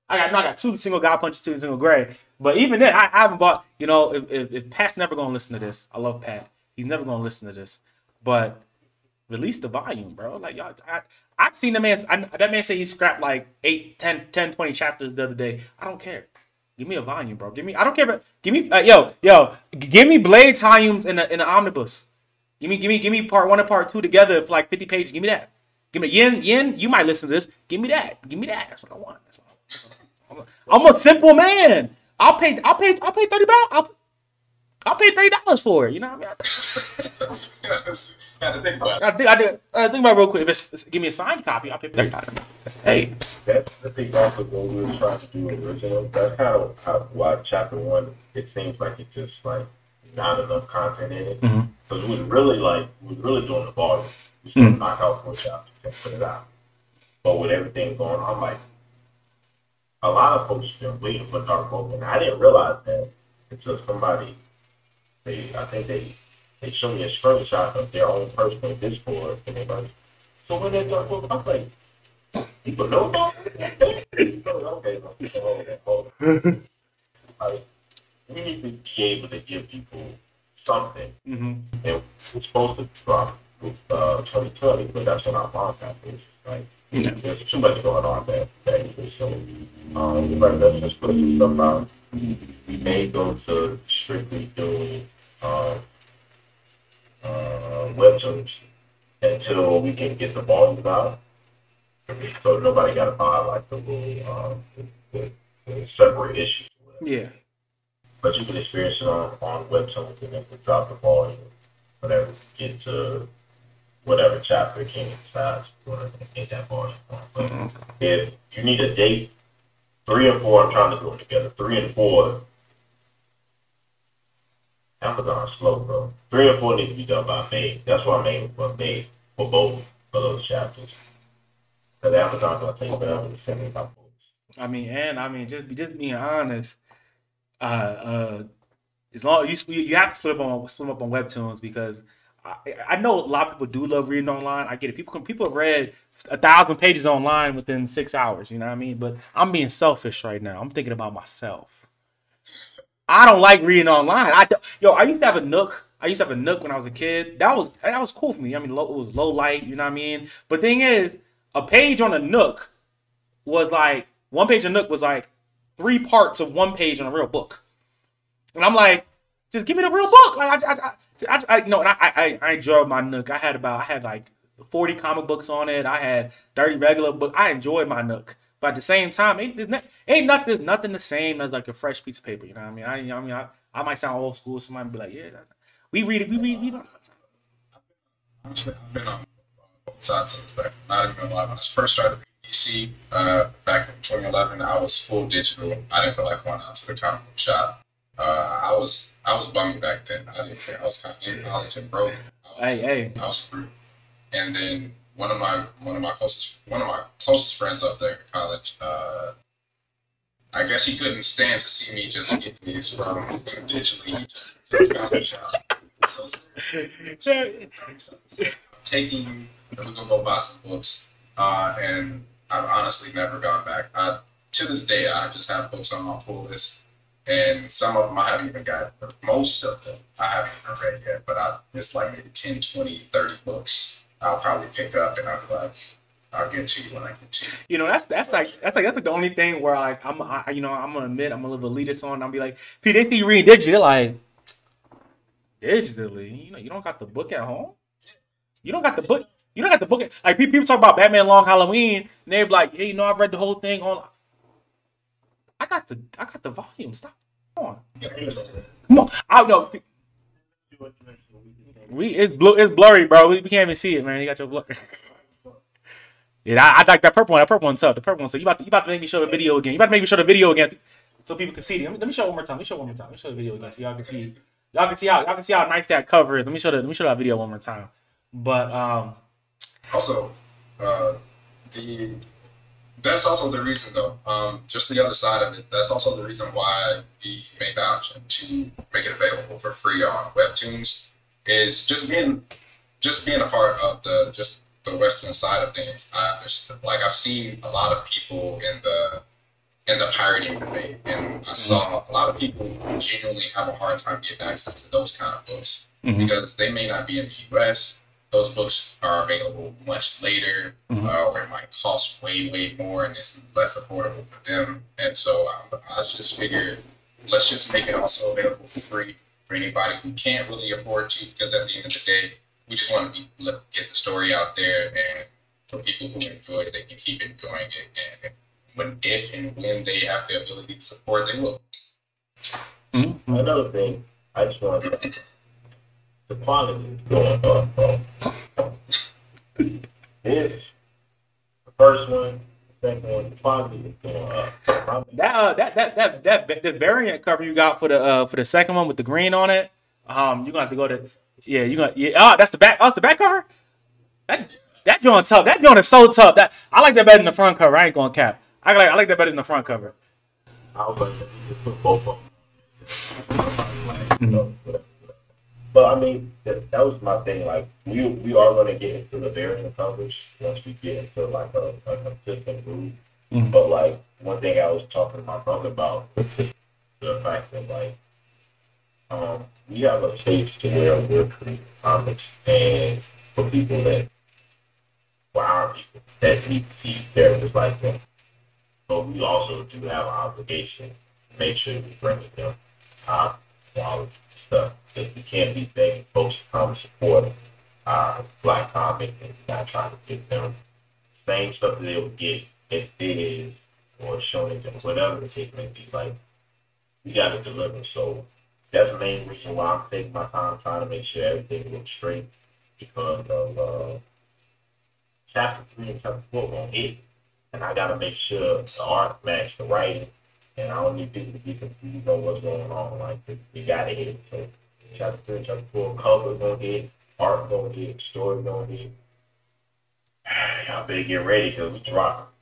I got, no, I got two single God Punches, two single gray. But even then, I, I haven't bought. You know, if, if, if Pat's never gonna listen to this, I love Pat. He's never gonna listen to this, but release the volume, bro. Like y'all, I, I've seen the man. I, that man say he scrapped like 8, 10, 10, 20 chapters the other day. I don't care. Give me a volume, bro. Give me. I don't care. About, give me. Uh, yo, yo. Give me Blade volumes in the in the omnibus. Give me, give me, give me part one and part two together for like fifty pages. Give me that. Give me Yin, Yin. You might listen to this. Give me that. Give me that. That's what I want. That's what I want. I'm a simple man. I'll pay. I'll pay. I'll pay thirty dollars. I'll, I'll pay thirty dollars for it. You know what I mean? [LAUGHS] To think about it. I think I did. I think about it real quick. If it's, it's- give me a signed copy, I'll pay thirty dollars. Hey, That's the thing also when we were trying to do original. That's kind of how, why chapter one it seems like it's just like not enough content in it. Because we was really like we was really doing the volume. We should Mhm. knock out four chapters and put it out. But with everything going on, I'm like a lot of folks been waiting for Dark Oak, and I didn't realize that until somebody they I think they they showed me a screenshot of their own personal Discord, and they're like, "So when they Dark Oak?" I'm like. People know about it. [LAUGHS] okay, hold on. Like, we need to be able to give people something. hmm And we're supposed to drop with uh, 2020, but that's when our podcast is. Like, Yeah. there's too much going on there. Technically, so um, but let's just put some stuff out. We may go to strictly doing uh, uh, webtoons until we can get the volumes out. So nobody got to buy like the little um, the, the separate issues. Yeah. But you can experience it on, on webtoons and then we drop the and whenever you get to whatever chapter Kingdom decides you want to get that ball. But if you need a date, three and four, I'm trying to do them together. Three and four, Amazon's slow, bro. Three and four need to be done by May. That's why May was made for May, for both of those chapters. Because Amazon's gonna take forever to send me my books. I mean, and I mean, just just being honest, uh, uh, as long you you have to split up on split up on webtoons because I, I know a lot of people do love reading online. I get it. People can people have read a thousand pages online within six hours. You know what I mean? But I'm being selfish right now. I'm thinking about myself. I don't like reading online. I yo, I used to have a Nook. I used to have a Nook when I was a kid. That was that was cool for me. I mean, low, it was low light. You know what I mean? But thing is, a page on a Nook was like one page of Nook was like three parts of one page on a real book. And I'm like, just give me the real book. Like I, I, I, I you know, and I, I, I enjoyed my Nook. I had about, I had like 40 comic books on it. I had 30 regular books. I enjoyed my Nook. But at the same time, ain't, there's not, ain't nothing, there's nothing the same as like a fresh piece of paper. You know what I mean? I, I mean, I, I might sound old school. Somebody be like, yeah, we read it. We read, we I've been on both sides of the spectrum. Not even lie. When I first started DC uh, back in 2011, I was full digital. I didn't feel like going out to the comic book shop. Uh, I was I was bummy back then. I didn't think I was kind of in college and broke. Hey, hey. I was screwed. And then one of my one of my closest one of my closest friends up there in college. Uh, I guess he couldn't stand to see me just get these from digitally. He it to the comic shop. So, taking you, and we gonna go buy some books. Uh, and I've honestly never gone back. I, to this day, I just have books on my pull list, and some of them I haven't even got. But most of them I haven't even read yet, but I it's like maybe 10, 20, 30 books I'll probably pick up, and I'll be like, I'll get to you when I get to you. You know, that's that's like that's like that's like the only thing where like I'm I, you know I'm gonna admit I'm a little elitist on. I'll be like, P, they see you reading digitally, like digitally. You know, you don't got the book at home. You don't got the book. You don't got the book. Like people talk about Batman Long Halloween, and they're like, hey, you know, I've read the whole thing on. I got the I got the volume. Stop. Come on. Come on. I know. We it's blue. It's blurry, bro. We, we can't even see it, man. You got your blur. [LAUGHS] Yeah, I, I like that purple one. That purple one's up. The purple one's So you about to, you about to make me show the video again. You about to make me show the video again, so people can see it. Let me, let me show one more time. Let me show one more time. Let me show the video again, so y'all can see. Y'all can see how y'all can see how nice that cover is. Let me show the let me show that video one more time. But um, Also, uh, the that's also the reason though. Um, just the other side of it. That's also the reason why we made the option to make it available for free on Webtoons. Is just being just being a part of the just the Western side of things. I understand. Like I've seen a lot of people in the in the pirating debate, and I saw a lot of people genuinely have a hard time getting access to those kind of books because they may not be in the U.S. Those books are available much later, uh, or it might cost way, way more, and it's less affordable for them. And so I, I just figured, let's just make it also available for free for anybody who can't really afford to, because at the end of the day, we just want to be, let, get the story out there, and for people who enjoy it, they can keep enjoying it. And if, when, if and when they have the ability to support, they will. Another thing, I just want to the quality is going up, bro. The first one, the second one, the quality is going up. My- that uh, that that that that the variant cover you got for the uh for the second one with the green on it. Um, you're gonna have to go to yeah. You gonna yeah. Oh, that's the back. Oh, that's the back cover. That that joint tough. That joint is so tough. That I like that better than the front cover. I ain't gonna cap. I like I like that better than the front cover. I was like, just put both of them. But I mean, that, that was my thing. Like, we we are going to get into the variant coverage once we get into like a, a consistent groove. Mhm. But like, one thing I was talking to my brother about the fact that like, um, we have a stage to where we're creating comics, and for people that, for our people that need to see characters like them. But we also do have an obligation to make sure we bring them top quality stuff. Because we can't be begging folks to come support our black comic and not trying to get them same stuff that they would get if it is or shonen jump, whatever the case may be. Like you got to deliver. So that's the main reason why I'm taking my time trying to make sure everything looks straight because of uh, chapter three and chapter four gonna hit, and I gotta make sure the art match the writing, and I don't need people to be confused on what's going on. Like you gotta hit. It. Chapter three, and chapter four, cover gonna hit, art gonna hit, story gonna hit. Y'all better get ready because we drop.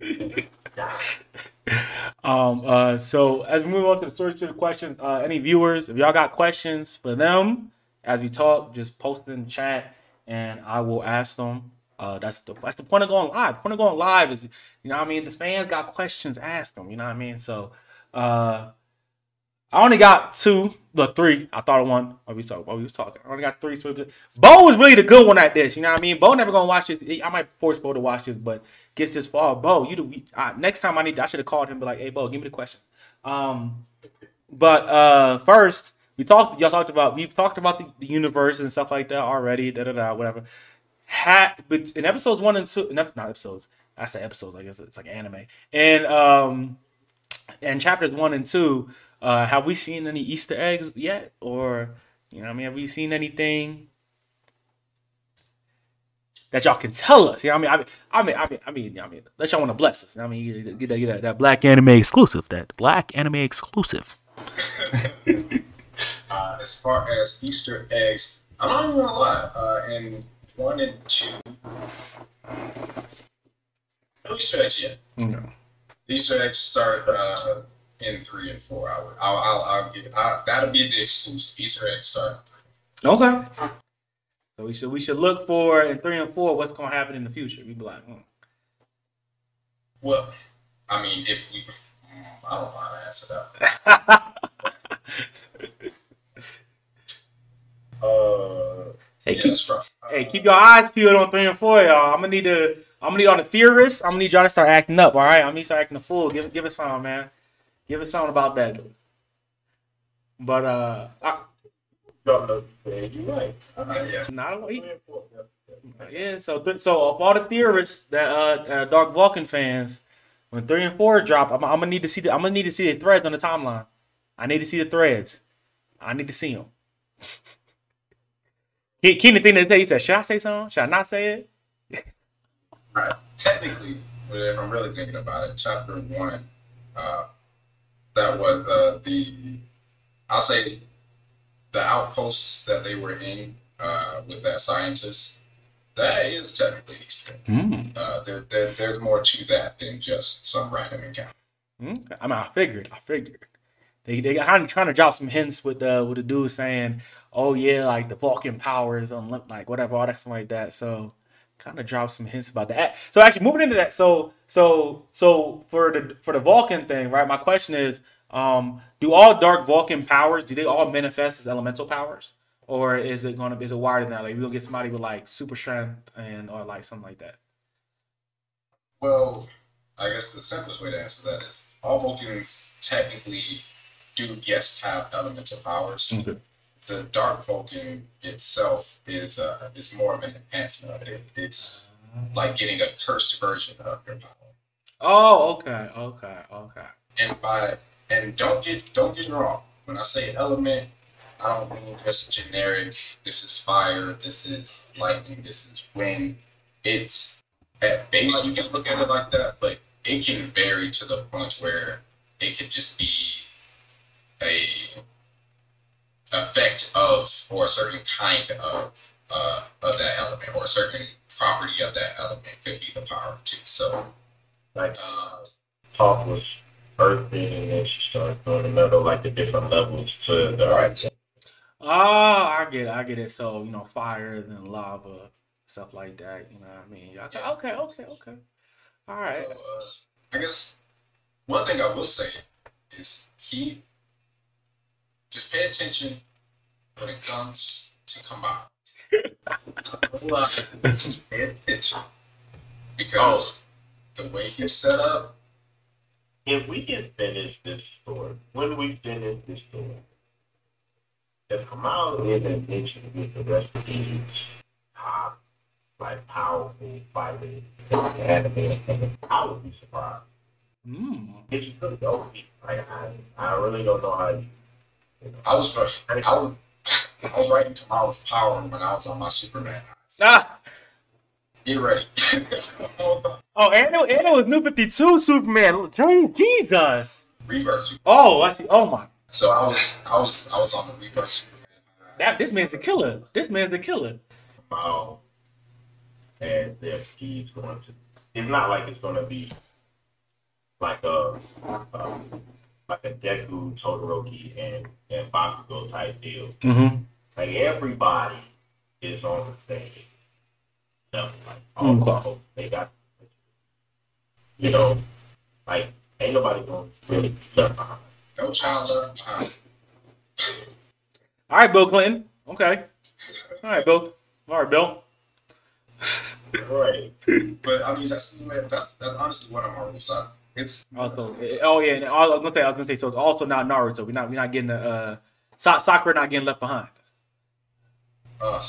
[LAUGHS] Um, uh, so as we move on to the story to the questions, uh, any viewers, if y'all got questions for them as we talk, just post in the chat and I will ask them. Uh, that's the that's the point of going live. The point of going live is, you know, what I mean, the fans got questions, ask them. You know what I mean? So, uh, I only got two, the three. I thought of one. What we talking? What we was talking? I only got three. So Bo was really the good one at this. You know what I mean? Bo never gonna watch this. I might force Bo to watch this, but gets this far. Bo, you next time I need, I should have called him. Be like, hey, Bo, give me the question. Um, but uh, first we talked. Y'all talked about. We've talked about the, the universe and stuff like that already. Da da da. Whatever. Had but in episodes one and two, not episodes. I say episodes. I guess it's like anime. And um, and chapters one and two. Uh, have we seen any Easter eggs yet, or you know, I mean, have we seen anything that y'all can tell us? You know, I mean, I mean, I mean, I mean, I mean, I mean, y'all want to bless us. I mean, get, that, get that, that black anime exclusive, that black anime exclusive. [LAUGHS] Uh, as far as Easter eggs, I'm not even gonna lie. Uh, in one and two, no Easter eggs yet. No. Easter eggs start uh, in three and four. I would, I'll, I'll, I'll give. I, that'll be the exclusive Easter egg start. Okay. So we should we should look for in three and four what's gonna happen in the future. We be like, hmm. Well, I mean, if we, I don't how to answer that. Uh, hey, Yeah, keep, that's rough. Hey, keep your eyes peeled on three and four, y'all. I'm gonna need to. I'm gonna need on the theorists. I'm gonna need y'all to start acting up. All right, I'm gonna start acting a fool. Give give us some, man. Give us something about that. But uh, I, know. You right. Uh, yeah. he, yeah. So th- so of all the theorists that uh, uh Dark Vulcan fans, when three and four drop, I'm, I'm gonna need to see the I'm gonna need to see the threads on the timeline. I need to see the threads. I need to see them. [LAUGHS] He Keenan thing say, he said, "Should I say something? Should I not say it?" Right. Technically, if I'm really thinking about it, chapter one, uh, that was uh, the, I'll say, the outposts that they were in uh, with that scientist. That is technically. Mm. Uh, there, there, there's more to that than just some random encounter. Okay. I mean, I figured. I figured. They they kind of trying to drop some hints with uh with the dude saying, "Oh yeah, like the Vulcan powers on like whatever, all that stuff like that." So kind of drop some hints about that. So actually, moving into that, so so so for the for the Vulcan thing, right? My question is, um, do all Dark Vulcan powers do they all manifest as elemental powers, or is it gonna is it wider than that? Like we gonna get somebody with like super strength and or like something like that? Well, I guess the simplest way to answer that is all Vulcans technically do, yes, have elemental powers. Okay. The Dark Vulcan itself is uh, is more of an enhancement of it. It's like getting a cursed version of your power. Oh, okay, okay, okay. And by and don't get don't get me wrong. When I say element, I don't mean just generic. This is fire. This is lightning. This is wind. It's at base you can look at it like that, but it can vary to the point where it could just be a effect of or a certain kind of uh, of that element or a certain property of that element could be the power too. So Like uh, talk was earthing, and then she started doing another like the different levels to the Right. Oh, I get it. I get it. So, you know, fire, then lava, stuff like that. You know what I mean? Okay, Yeah. okay, okay, okay. All right. So, uh, I guess one thing I will say is keep just pay attention when it comes to combine. just pay attention because the way he's set up, if we can finish this story, when we finish this story, if Kamala isn't mentioned with the rest of these top like powerful fighting anime, I would be surprised. Mm. It's really OP. Like I, I really don't know how you. I was I was I was writing Kamala's power when I was on my Superman. Ah. Get ready. [LAUGHS] Oh, and it, and it was New 52 Superman. Jesus. Reverse. Oh, I see. Oh, my. So I was I was I was on the reverse Superman. That, this man's a killer. This man's the killer. Mao and their he's going to. It's not like it's going to be like a um, like a Deku, Todoroki, and and Bakugo type deal. Mm-hmm. Like everybody is on the same level. Like all the Okay. folks, they got, you know, like ain't nobody going to really jump behind. No child left behind. All right, Bill Clinton. Okay. All right, Bill. All right, Bill. Right. But I mean that's that's that's honestly one of my rules. I, it's Also, oh yeah, and I was gonna say, I was gonna say, so it's also not Naruto. We're not, we're not getting the uh, Sa- Sakura not getting left behind. uh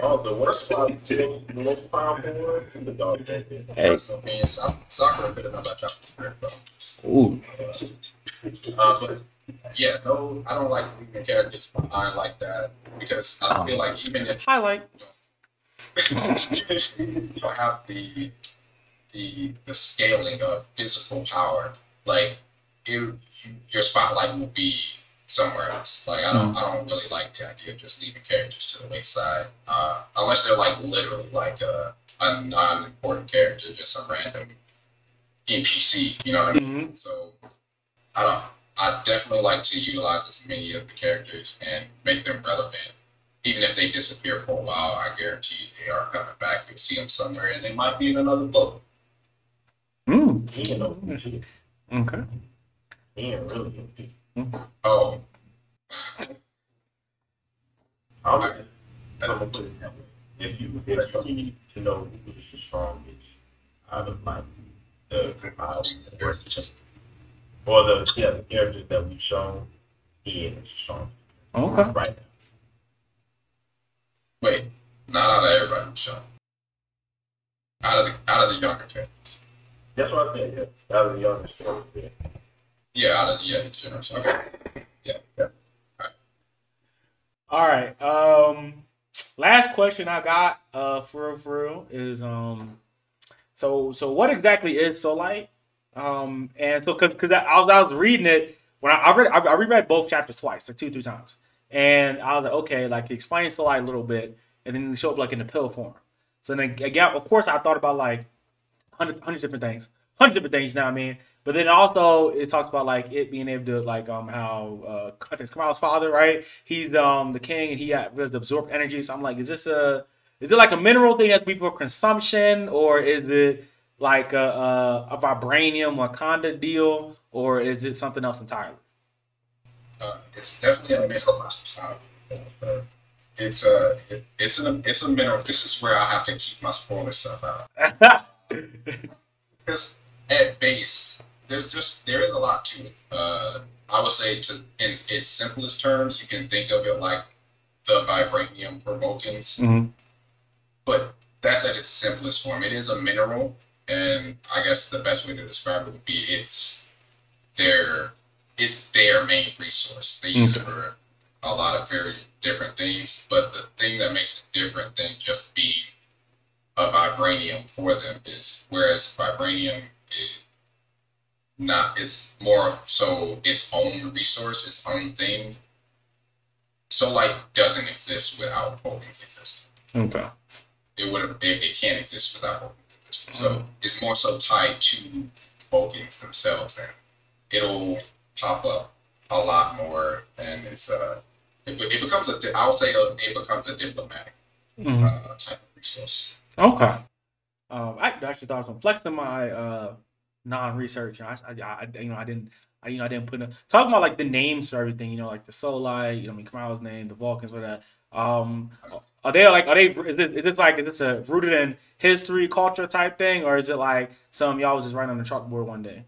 Oh, the worst one, the most powerful one, is the dog thinking. personal opinion. Sa- Sakura could have done that type of script though. Ooh. Uh, but yeah, no, I don't like leaving characters behind like that because I feel like even if Highlight. even [LAUGHS] if you don't have the the the scaling of physical power, like you, your spotlight will be somewhere else. Like I don't I don't really like the idea of just leaving characters to the wayside, uh, unless they're like literally like a a non-important character, just some random NPC. You know what I mean? Mm-hmm. So I don't. I definitely like to utilize as many of the characters and make them relevant. Even if they disappear for a while, I guarantee they are coming back. You'll see them somewhere, and they might be in another book. Mm. He. Okay. He really no too. Oh, I'm gonna I'm gonna put it that way. If you if you need to know who is the strongest out of like the characters, or the yeah the characters that we've shown, he is the strongest Okay. right now. wait, not out of everybody show. Out of the out of the younger characters. That's what I said. Yeah, out of the youngest ones. Yeah. Yeah, out of the yeah, his generation. Okay. Yeah, yeah. All right. All right. Um, last question I got uh for real, for real is um, so so what exactly is Soul Light? Um, and so because because I, I was I was reading it when I, I read I, I reread both chapters twice, like two three times, and I was like, okay, like explain Soul Light a little bit, and then it show up like in the pill form. So then again, of course, I thought about like hundred hundreds different things, hundreds different things. You know what I mean? But then also it talks about like it being able to like um how uh I think it's Kamala's father, right? He's um the king and he got was absorb energy. So I'm like, is this a is it like a mineral thing that's for consumption, or is it like a a, a vibranium Wakanda deal, or is it something else entirely? Uh, it's definitely a mineral. Uh, it's a it, it's a it's a mineral. This is where I have to keep my spoiler stuff out. [LAUGHS] because at base, there's just there is a lot to it. Uh, I would say to in its simplest terms, you can think of it like the vibranium for Vulcans, Mhm. but that's at its simplest form. It is a mineral, and I guess the best way to describe it would be it's their it's their main resource. They use it for a lot of very different things, but the thing that makes it different than just being a vibranium for them is whereas vibranium is not it's more of so its own resource, its own thing. Soul Light doesn't exist without Vulcan's existence. Okay. It would have it, it can't exist without Vulcan's existence. So it's more so tied to Vulcans themselves and it'll pop up a lot more and it's uh it, it becomes a di- I would say uh, it becomes a diplomatic Mhm. uh, type of resource. Okay. Um, I actually thought I some flexing my uh non-research. I, I, I, you know, I didn't, I, you know, I didn't put in, talking about like the names for everything. You know, like the Soul Light. You know, I mean, Kamala's name, the Vulcans, what that. Um, are they like, are they? Is this, is this like, is this a rooted in history, culture type thing, or is it like some y'all was just writing on the chalkboard one day?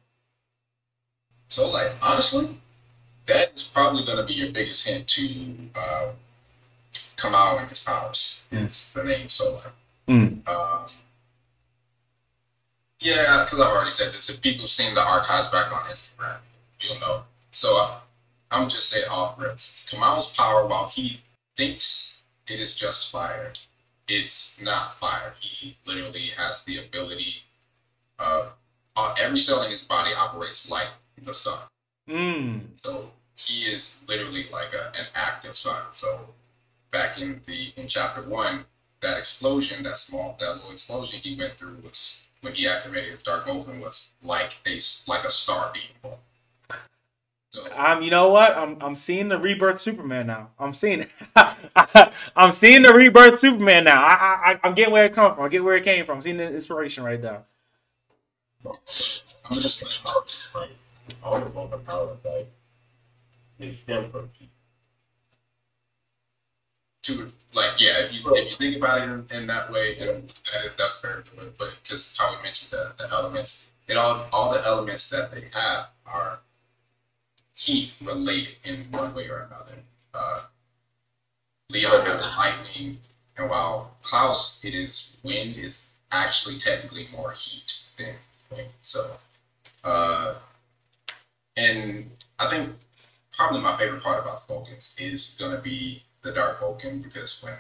So, like, honestly, that is probably going to be your biggest hint to uh, Kamau and his powers. Is the name Solar. Mm. Yeah, because I've already said this. If people seen the archives back on Instagram, you'll know. So uh, I'm just saying off rips. Kamal's power, while he thinks it is just fire, it's not fire. He literally has the ability. of uh, every cell in his body operates like the sun. Mm. So he is literally like a, an active sun. So back in the in chapter one, that explosion, that small, that little explosion he went through was when he activated his dark Vulcan was like a s- like a star being born. So Um, you know what? I'm I'm seeing the rebirth Superman now. I'm seeing [LAUGHS] I'm seeing the rebirth Superman now. I, I I- I'm getting where it comes from. I get where it came from. I'm seeing the inspiration right there. I'm just like, like all the Vulcan powers, like they stem from heat. To like yeah, if you if you think about it in, in that way, and that that's way to it. Because how we mentioned the, the elements, it all all the elements that they have are heat related in one way or another. Uh, Leon has lightning, and while Klaus it is wind, it's actually technically more heat than wind. So, uh, and I think probably my favorite part about the Vulcans is gonna be the Dark Vulcan because when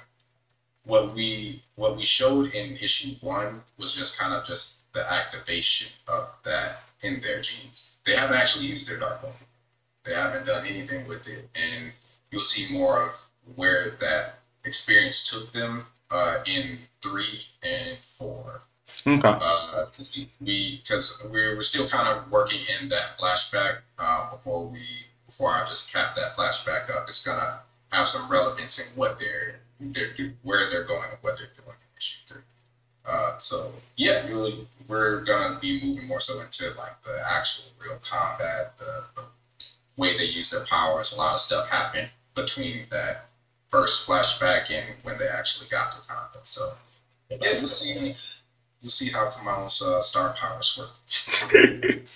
what we what we showed in issue one was just kind of just the activation of that in their genes. They haven't actually used their Dark Vulcan. They haven't done anything with it, and you'll see more of where that experience took them uh, in three and four Okay. because we we because we're, we're still kind of working in that flashback uh, before we before I just cap that flashback up. It's gonna have some relevance in what they're they're do, where they're going and what they're doing in issue three. Uh, so yeah, really, we're gonna be moving more so into like the actual real combat, the, the way they use their powers. A lot of stuff happened between that first flashback and when they actually got to combat. So yeah, we'll see. We'll see how Kamala's uh, star powers work. [LAUGHS]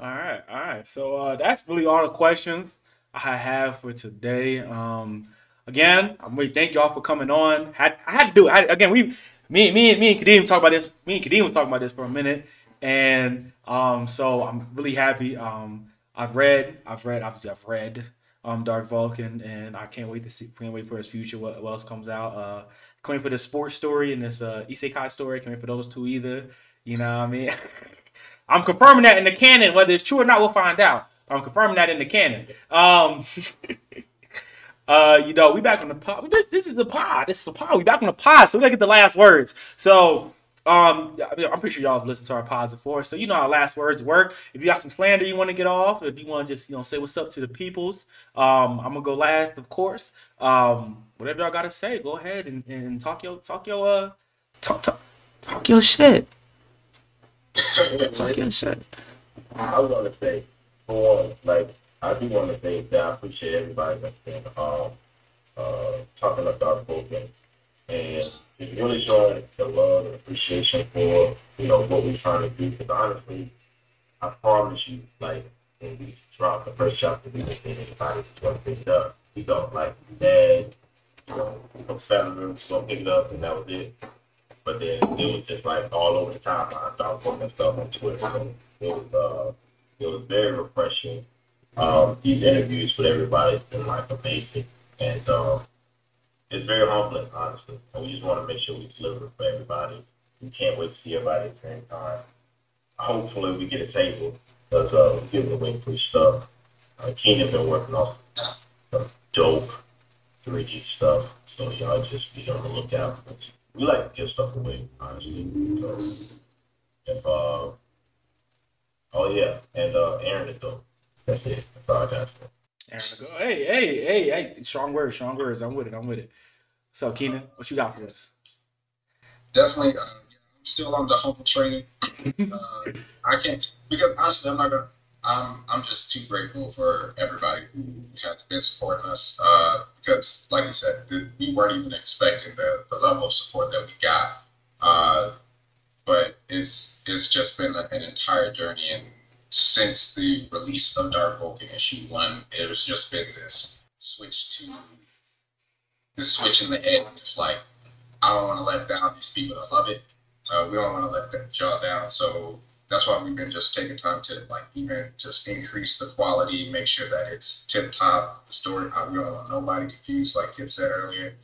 All right, all right. So uh, that's really all the questions I have for today. Um, again, I'm really thank y'all for coming on. Had I had to do it. I again, we, me, me, me and Kadeem talked about this. Me and Kadeem was talking about this for a minute, and um, so I'm really happy. Um, I've read, I've read, obviously I've read um Dark Vulcan, and I can't wait to see, can't wait for his future. What, what else comes out? Uh, can't wait for the sports story and this uh Isekai story. Can't wait for those two either. You know what I mean? [LAUGHS] I'm confirming that in the canon. Whether it's true or not, we'll find out. I'm confirming that in the canon. Um, [LAUGHS] uh, you know, we back on the pod. This, is the pod. This is the pod. We back on the pod, so we gotta get the last words. So, um, I mean, I'm pretty sure y'all have listened to our pods before, so you know how last words work. If you got some slander you want to get off, if you want to just you know say what's up to the peoples, um, I'm gonna go last, of course. Um, whatever y'all gotta say, go ahead and, and talk your talk your uh talk talk talk your shit. [LAUGHS] Talk your shit. I was gonna say, for like I do want to say that I appreciate everybody that's been um uh talking about Dark Vulcan and it's really showing the love and appreciation for you know what we're trying to do. Because honestly, I promise you, like when we dropped the first chapter, we didn't think anybody was gonna pick it up. We don't like dad, you know, some family was gonna pick it up, and that was it. But then it was just like all over the timeline. I started posting stuff on Twitter. So it was uh, it was very refreshing. Um, these interviews with everybody has been like amazing, and um, it's very humbling, honestly. And we just want to make sure we deliver for everybody. We can't wait to see everybody at the same time. Hopefully, we get a table because uh, we're giving away free stuff. Uh, Keenan been working on some dope 3G stuff, so y'all just be on the lookout. We like to give stuff away, honestly. So, if uh, oh yeah, and uh, Eren is dope. That's it. That's all I got. Aaron, go. Hey, hey, hey, hey! Strong words, strong words. I'm with it. I'm with it. So, Keenan, what you got for us? Definitely, uh, I'm still on the humble training. [LAUGHS] uh, I can't because honestly, I'm not gonna. I'm I'm just too grateful for everybody who has been supporting us. Uh, because, like you said, th- we weren't even expecting the, the level of support that we got. Uh, but it's it's just been an entire journey, and since the release of Dark Vulcan issue one, has just been this switch to this switch in the head. It's like I don't want to let down these people that love it. Uh, we don't want to let them y'all down. So that's why we've been just taking time to like even just increase the quality, make sure that it's tip top. The story, uh, we don't want nobody confused, like Kip said earlier.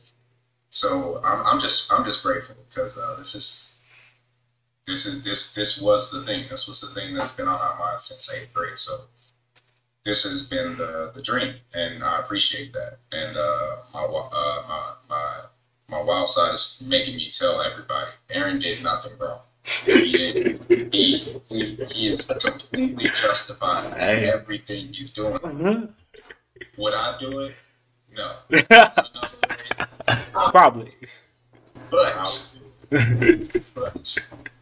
So I'm, I'm just I'm just grateful because uh, this is this is this this was the thing. This was the thing that's been on our mind since eighth grade. So this has been the, the dream, and I appreciate that. And uh, my uh, my my my wild side is making me tell everybody Eren did nothing wrong. He, did- he, he, he is completely justified in everything he's doing. Would I do it? No. [LAUGHS] Probably. But, but [LAUGHS]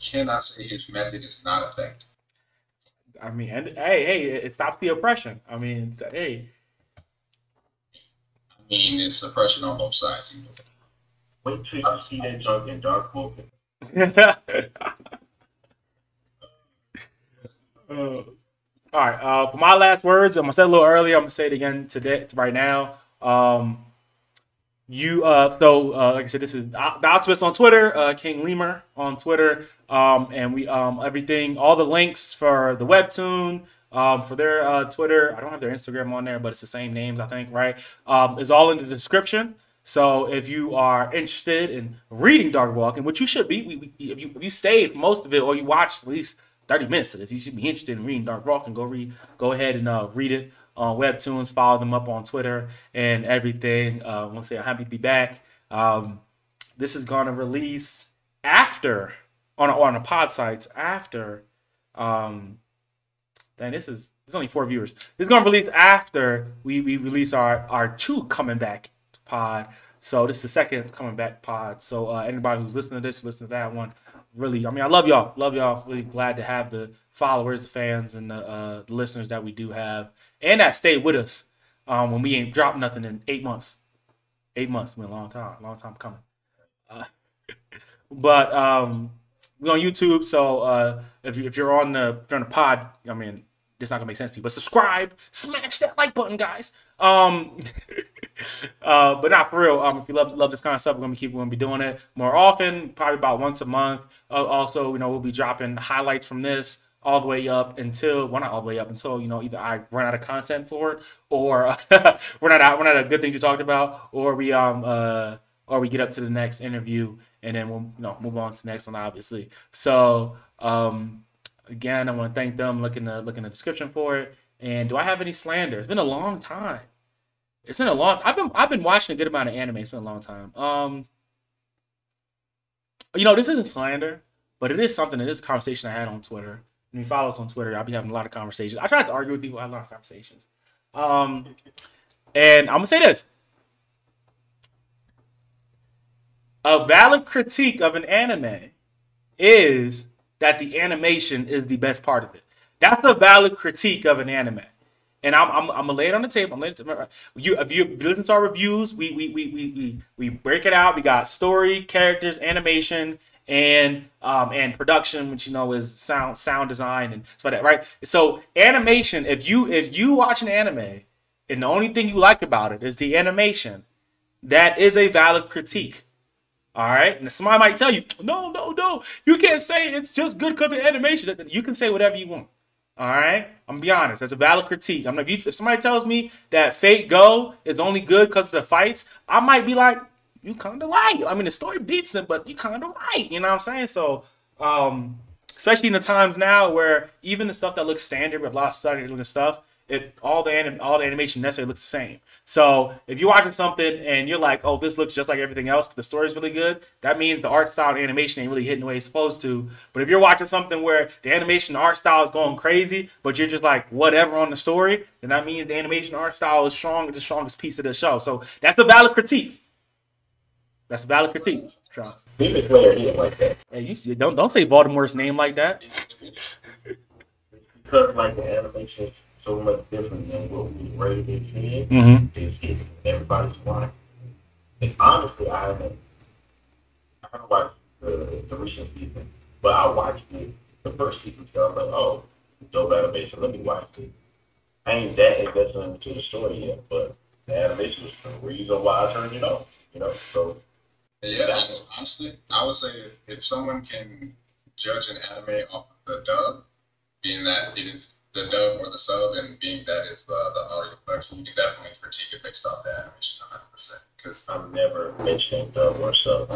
can I say his method is not effective? I mean, and hey, hey, it stops the oppression. I mean, it's, hey, I mean, it's suppression on both sides. You know? Wait till you see that junk in dark book. [LAUGHS] Uh, all right. Uh, for my last words, I'm gonna say it a little earlier. I'm gonna say it again today, right now. Um, you uh, so uh, like I said, this is the Optimist on Twitter, uh, King Lemur on Twitter, um, and we um everything, all the links for the webtoon. Um, for their uh, Twitter, I don't have their Instagram on there, but it's the same names, I think, right? Um, is all in the description. So if you are interested in reading Dark Vulcan, which you should be, we, we, if you if you stayed most of it or you watched at least thirty minutes of this, you should be interested in reading Dark Vulcan. Go read, go ahead and uh, read it on Webtoons. Follow them up on Twitter and everything. Uh, I want to say I'm happy to be back. Um, this is gonna release after on on the pod sites after. Um, Dang, this is there's only four viewers. This is gonna release after we, we release our our two coming back pod. So this is the second coming back pod. So uh, anybody who's listening to this, listen to that one. Really, I mean, I love y'all. Love y'all. Really glad to have the followers, the fans, and the, uh, the listeners that we do have, and that stayed with us um, when we ain't dropped nothing in eight months. Eight months, been a long time, long time coming. Uh, [LAUGHS] but um, we're on YouTube, so uh, if, you, if you're on the if you're on the pod, I mean, it's not gonna make sense to you. But subscribe, smash that like button, guys. Um, [LAUGHS] uh, but not for real. Um, if you love love this kind of stuff, we're gonna be keep we're gonna be doing it more often, probably about once a month. Uh, also, you know, we'll be dropping highlights from this all the way up until well not all the way up until you know either I run out of content for it or [LAUGHS] we're not out we're not a good things we talked about or we um uh or we get up to the next interview and then we'll you know move on to the next one obviously. So um again I want to thank them look in the look in the description for it. And do I have any slander? It's been a long time. It's been a long I've been I've been watching a good amount of anime. It's been a long time. Um you know, this isn't slander, but it is something. It is a conversation I had on Twitter. When you follow us on Twitter, I'll be having a lot of conversations. I try to argue with people. I have a lot of conversations. Um, and I'm gonna say this: a valid critique of an anime is that the animation is the best part of it. That's a valid critique of an anime. And I'm, I'm, I'm gonna lay it on the table. I'm laying it to, you, if you listen to our reviews, we, we, we, we, we, we break it out. We got story, characters, animation, and um, and production, which you know is sound sound design and stuff like that, right? So animation, if you if you watch an anime and the only thing you like about it is the animation, that is a valid critique. All right, and somebody might tell you, no, no, no, you can't say it's just good because of animation. You can say whatever you want. All right, I'm gonna be honest. That's a valid critique. I'm if, if somebody tells me that Fate Go is only good because of the fights, I might be like, you kind of right. I mean, the story beats them, but you kind of right. You know what I'm saying? So, um, especially in the times now where even the stuff that looks standard with a lot of standard looking stuff, it all the anim- all the animation necessarily looks the same. So if you're watching something and you're like, oh, this looks just like everything else, the story's really good, that means the art style and animation ain't really hitting the way it's supposed to. But if you're watching something where the animation art style is going crazy, but you're just like whatever on the story, then that means the animation art style is strong, the strongest piece of the show. So that's a valid critique. That's a valid critique. Try. Is like that. Hey, you see, don't don't say Baltimore's name like that. Because like the animation is so much different than what we rated it in. Mm-hmm. It's getting everybody's mind. And honestly, I haven't, I haven't watched the, the recent season, but I watched it, the first season, so I was like, oh, dope animation, let me watch it. I ain't that invested into the story yet, but the animation is the reason why I turned it on, you know? So Yeah, and honestly, I would say if, someone can judge an anime off of the dub, being that it is the dub or the sub, and being that is the, the audio production, you can definitely critique it based off the animation 100%. Because I'm never mentioning dub or sub.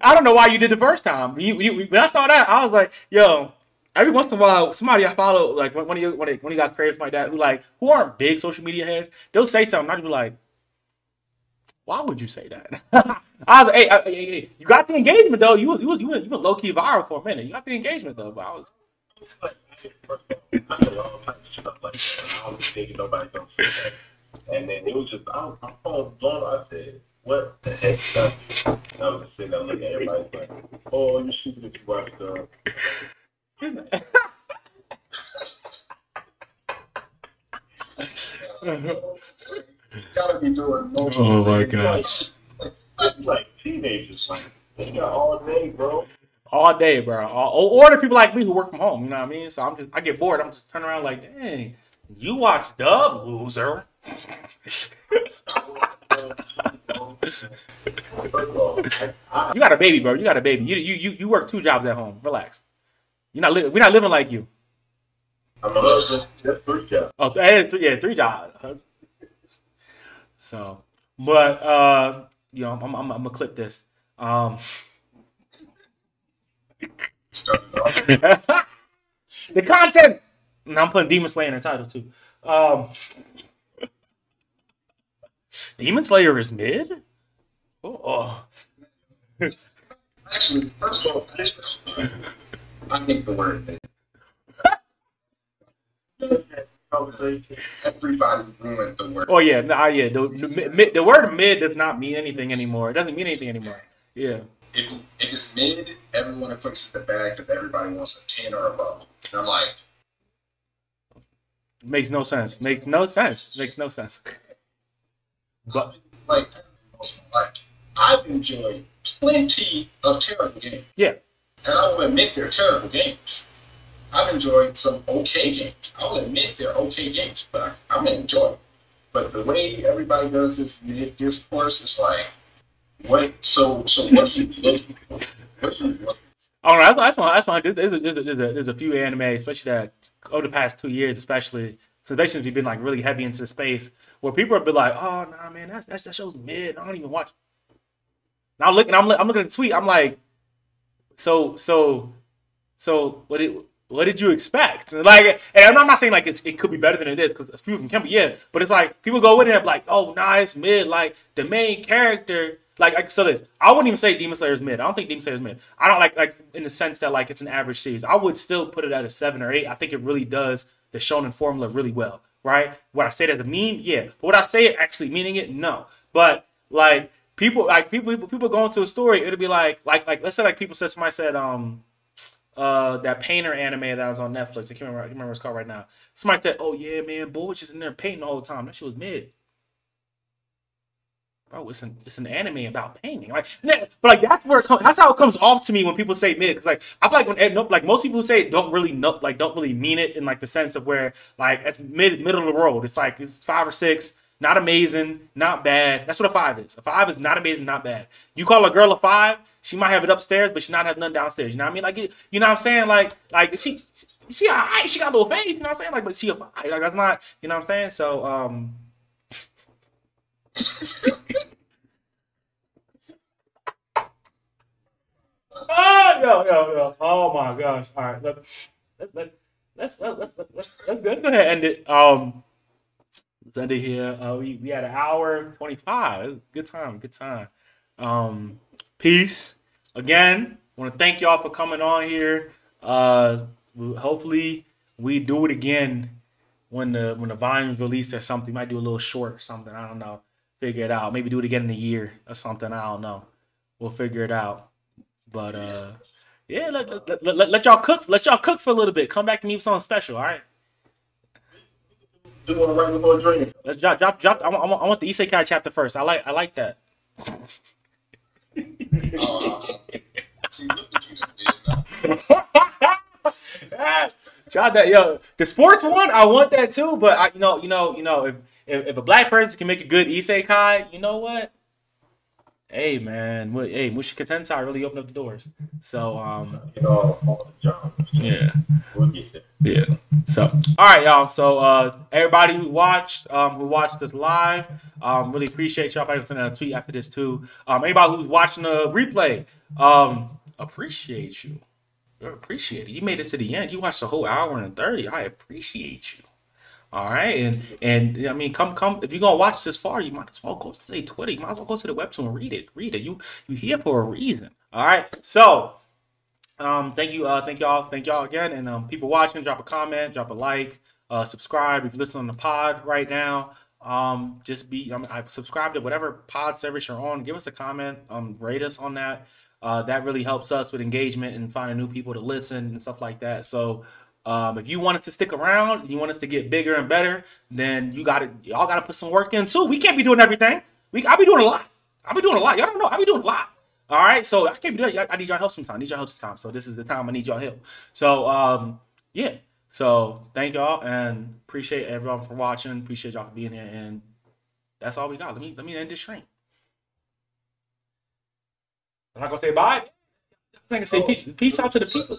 I don't know why you did the first time. You, you, when I saw that, I was like, yo. Every once in a while, somebody I follow, like one of you, one of, you guys creators like that, who like who aren't big social media heads, they'll say something. I'd be like, why would you say that? [LAUGHS] I was like, hey, hey, hey, you got the engagement though. You was you was you went, you went low key viral for a minute. You got the engagement though, but I was I did all types like that. I don't think nobody gonna say that. And then it was just, I was, my phone was blown. I said, what the heck? And I was just sitting there looking at everybody like, oh, you stupid if you watch the. Gotta be doing most Oh my things. gosh. Like teenagers, like, they got all day, bro. all day, bro. All, or the people like me who work from home. You know what I mean? So I'm just I get bored. I'm just turning around like, dang, you watch Dub, loser. [LAUGHS] You got a baby, bro. You got a baby. You you you, you work two jobs at home. Relax. You're not li- we're not living like you. I'm a husband, three jobs. Oh, th- eh, th- yeah, three jobs. So, but uh, you know, I'm I'm, I'm gonna clip this. Um, [LAUGHS] the content. And I'm putting Demon Slayer in the title too. Um, Demon Slayer is mid. Oh, oh. Actually, first of all, I need the word. [LAUGHS] Everybody ruined the word. Oh, yeah, yeah. The, the, the word mid does not mean anything anymore. It doesn't mean anything anymore. Yeah. If, if it's mid, everyone puts it in the bag because everybody wants a 10 or above. And I'm like, Makes no sense. Makes no sense. Makes no sense. But like, like I've enjoyed plenty of terrible games. yeah, And I will admit they're terrible games. I've enjoyed some okay games. I will admit they're okay games, but I, I'm gonna enjoy them. But the way everybody does this mid discourse is like, what? So, so what are you looking for? What are you looking Oh, no, that's why that's why there's, a, there's, a, there's, a, few anime, especially that over the past two years, especially since basically we've been like really heavy into the space where people have been like, oh nah, man, that's, that's that show's mid. I don't even watch. Now looking, I'm I'm looking at the tweet. I'm like, so so so what did what did you expect? Like, and I'm not saying like it could be better than it is because a few of them can be, yeah. But it's like people go in be like, oh, nice mid. Like the main character, like, so this. I wouldn't even say Demon Slayer is mid. I don't think Demon Slayer is mid. I don't like like in the sense that like it's an average series. I would still put it at a seven or eight. I think it really does the shonen formula really well, right? What I say it as a meme, yeah. But would I say it actually meaning it? No. But like people, like people, people, people going to a story, it'll be like, like, like let's say like people said somebody said um uh that painter anime that was on Netflix. I can't remember, I can't remember what it's called right now. Somebody said, "Oh yeah, man, boy just in there painting all the time. That shit was mid." Bro, it's an it's an anime about painting, like, but like that's where it comes. That's how it comes off to me when people say mid. Cause like I feel like when eh, like most people who say it don't really know, like don't really mean it in like the sense of where like it's mid middle of the road. It's like it's five or six, not amazing, not bad. That's what a five is. A five is not amazing, not bad. You call a girl a five, she might have it upstairs, but she not have nothing downstairs. You know what I mean? Like you know what I'm saying? Like like she she alright, she got a little face. You know what I'm saying? Like but she a five. Like that's not. You know what I'm saying? So um. Oh, [LAUGHS] yo, yo, yo. Oh my gosh. All right. Let, let, let, let's, let, let's, let's, let's, let's go ahead and end it. Um, let's end it here. Uh, we, we had an hour 25. It was a Good time. Good time. Um, peace. Again, want to thank y'all for coming on here. Uh, hopefully we do it again when the when the volume's released or something. Might do a little short or something. I don't know. Figure it out. Maybe do it again in a year or something. I don't know. We'll figure it out. But uh, yeah, let, let, let, let, y'all cook. Let y'all cook for a little bit. Come back to me with something special. All right. Do want to write with more dream. Let's drop drop drop. I want, I want, I want the Isekai chapter first. I like I like that. [LAUGHS] [LAUGHS] Try that, yo. The sports one, I want that too. But I, you know, you know, you know, if if, if a black person can make a good isekai, you know what? Hey man, hey Mushoku Tensei really opened up the doors. So um You know, all the jobs. yeah. We'll get there. Yeah. So, all right, y'all. So, uh, everybody who watched, um, who watched this live, um, really appreciate y'all. Probably send a tweet after this too. Um, anybody who's watching the replay, um, appreciate you. I appreciate it. You made it to the end. You watched the whole hour and thirty. I appreciate you. All right, and and I mean, come come. If you're gonna watch this far, you might as well go to their Twitter. You might as well go to the webtoon and read it. Read it. You you here for a reason. All right. So um, thank you, uh, thank y'all, thank y'all again, and um, people watching, drop a comment, drop a like, uh, subscribe if you listen on the pod right now. Um, just be, um, I subscribe to whatever pod service you're on. Give us a comment, um, rate us on that. Uh, that really helps us with engagement and finding new people to listen and stuff like that. So, um, if you want us to stick around, you want us to get bigger and better, then you got to, y'all got to put some work in too. We can't be doing everything. We, I'll be doing a lot. I'll be doing a lot. Y'all don't know. I'll be doing a lot. All right, so I can't be doing. I need y'all help sometime. I need y'all help sometime. So this is the time I need y'all help. So um, yeah. So thank y'all and appreciate everyone for watching. Appreciate y'all for being here. And that's all we got. Let me let me end this stream. I'm not gonna say bye. I'm gonna say peace, peace out to the people.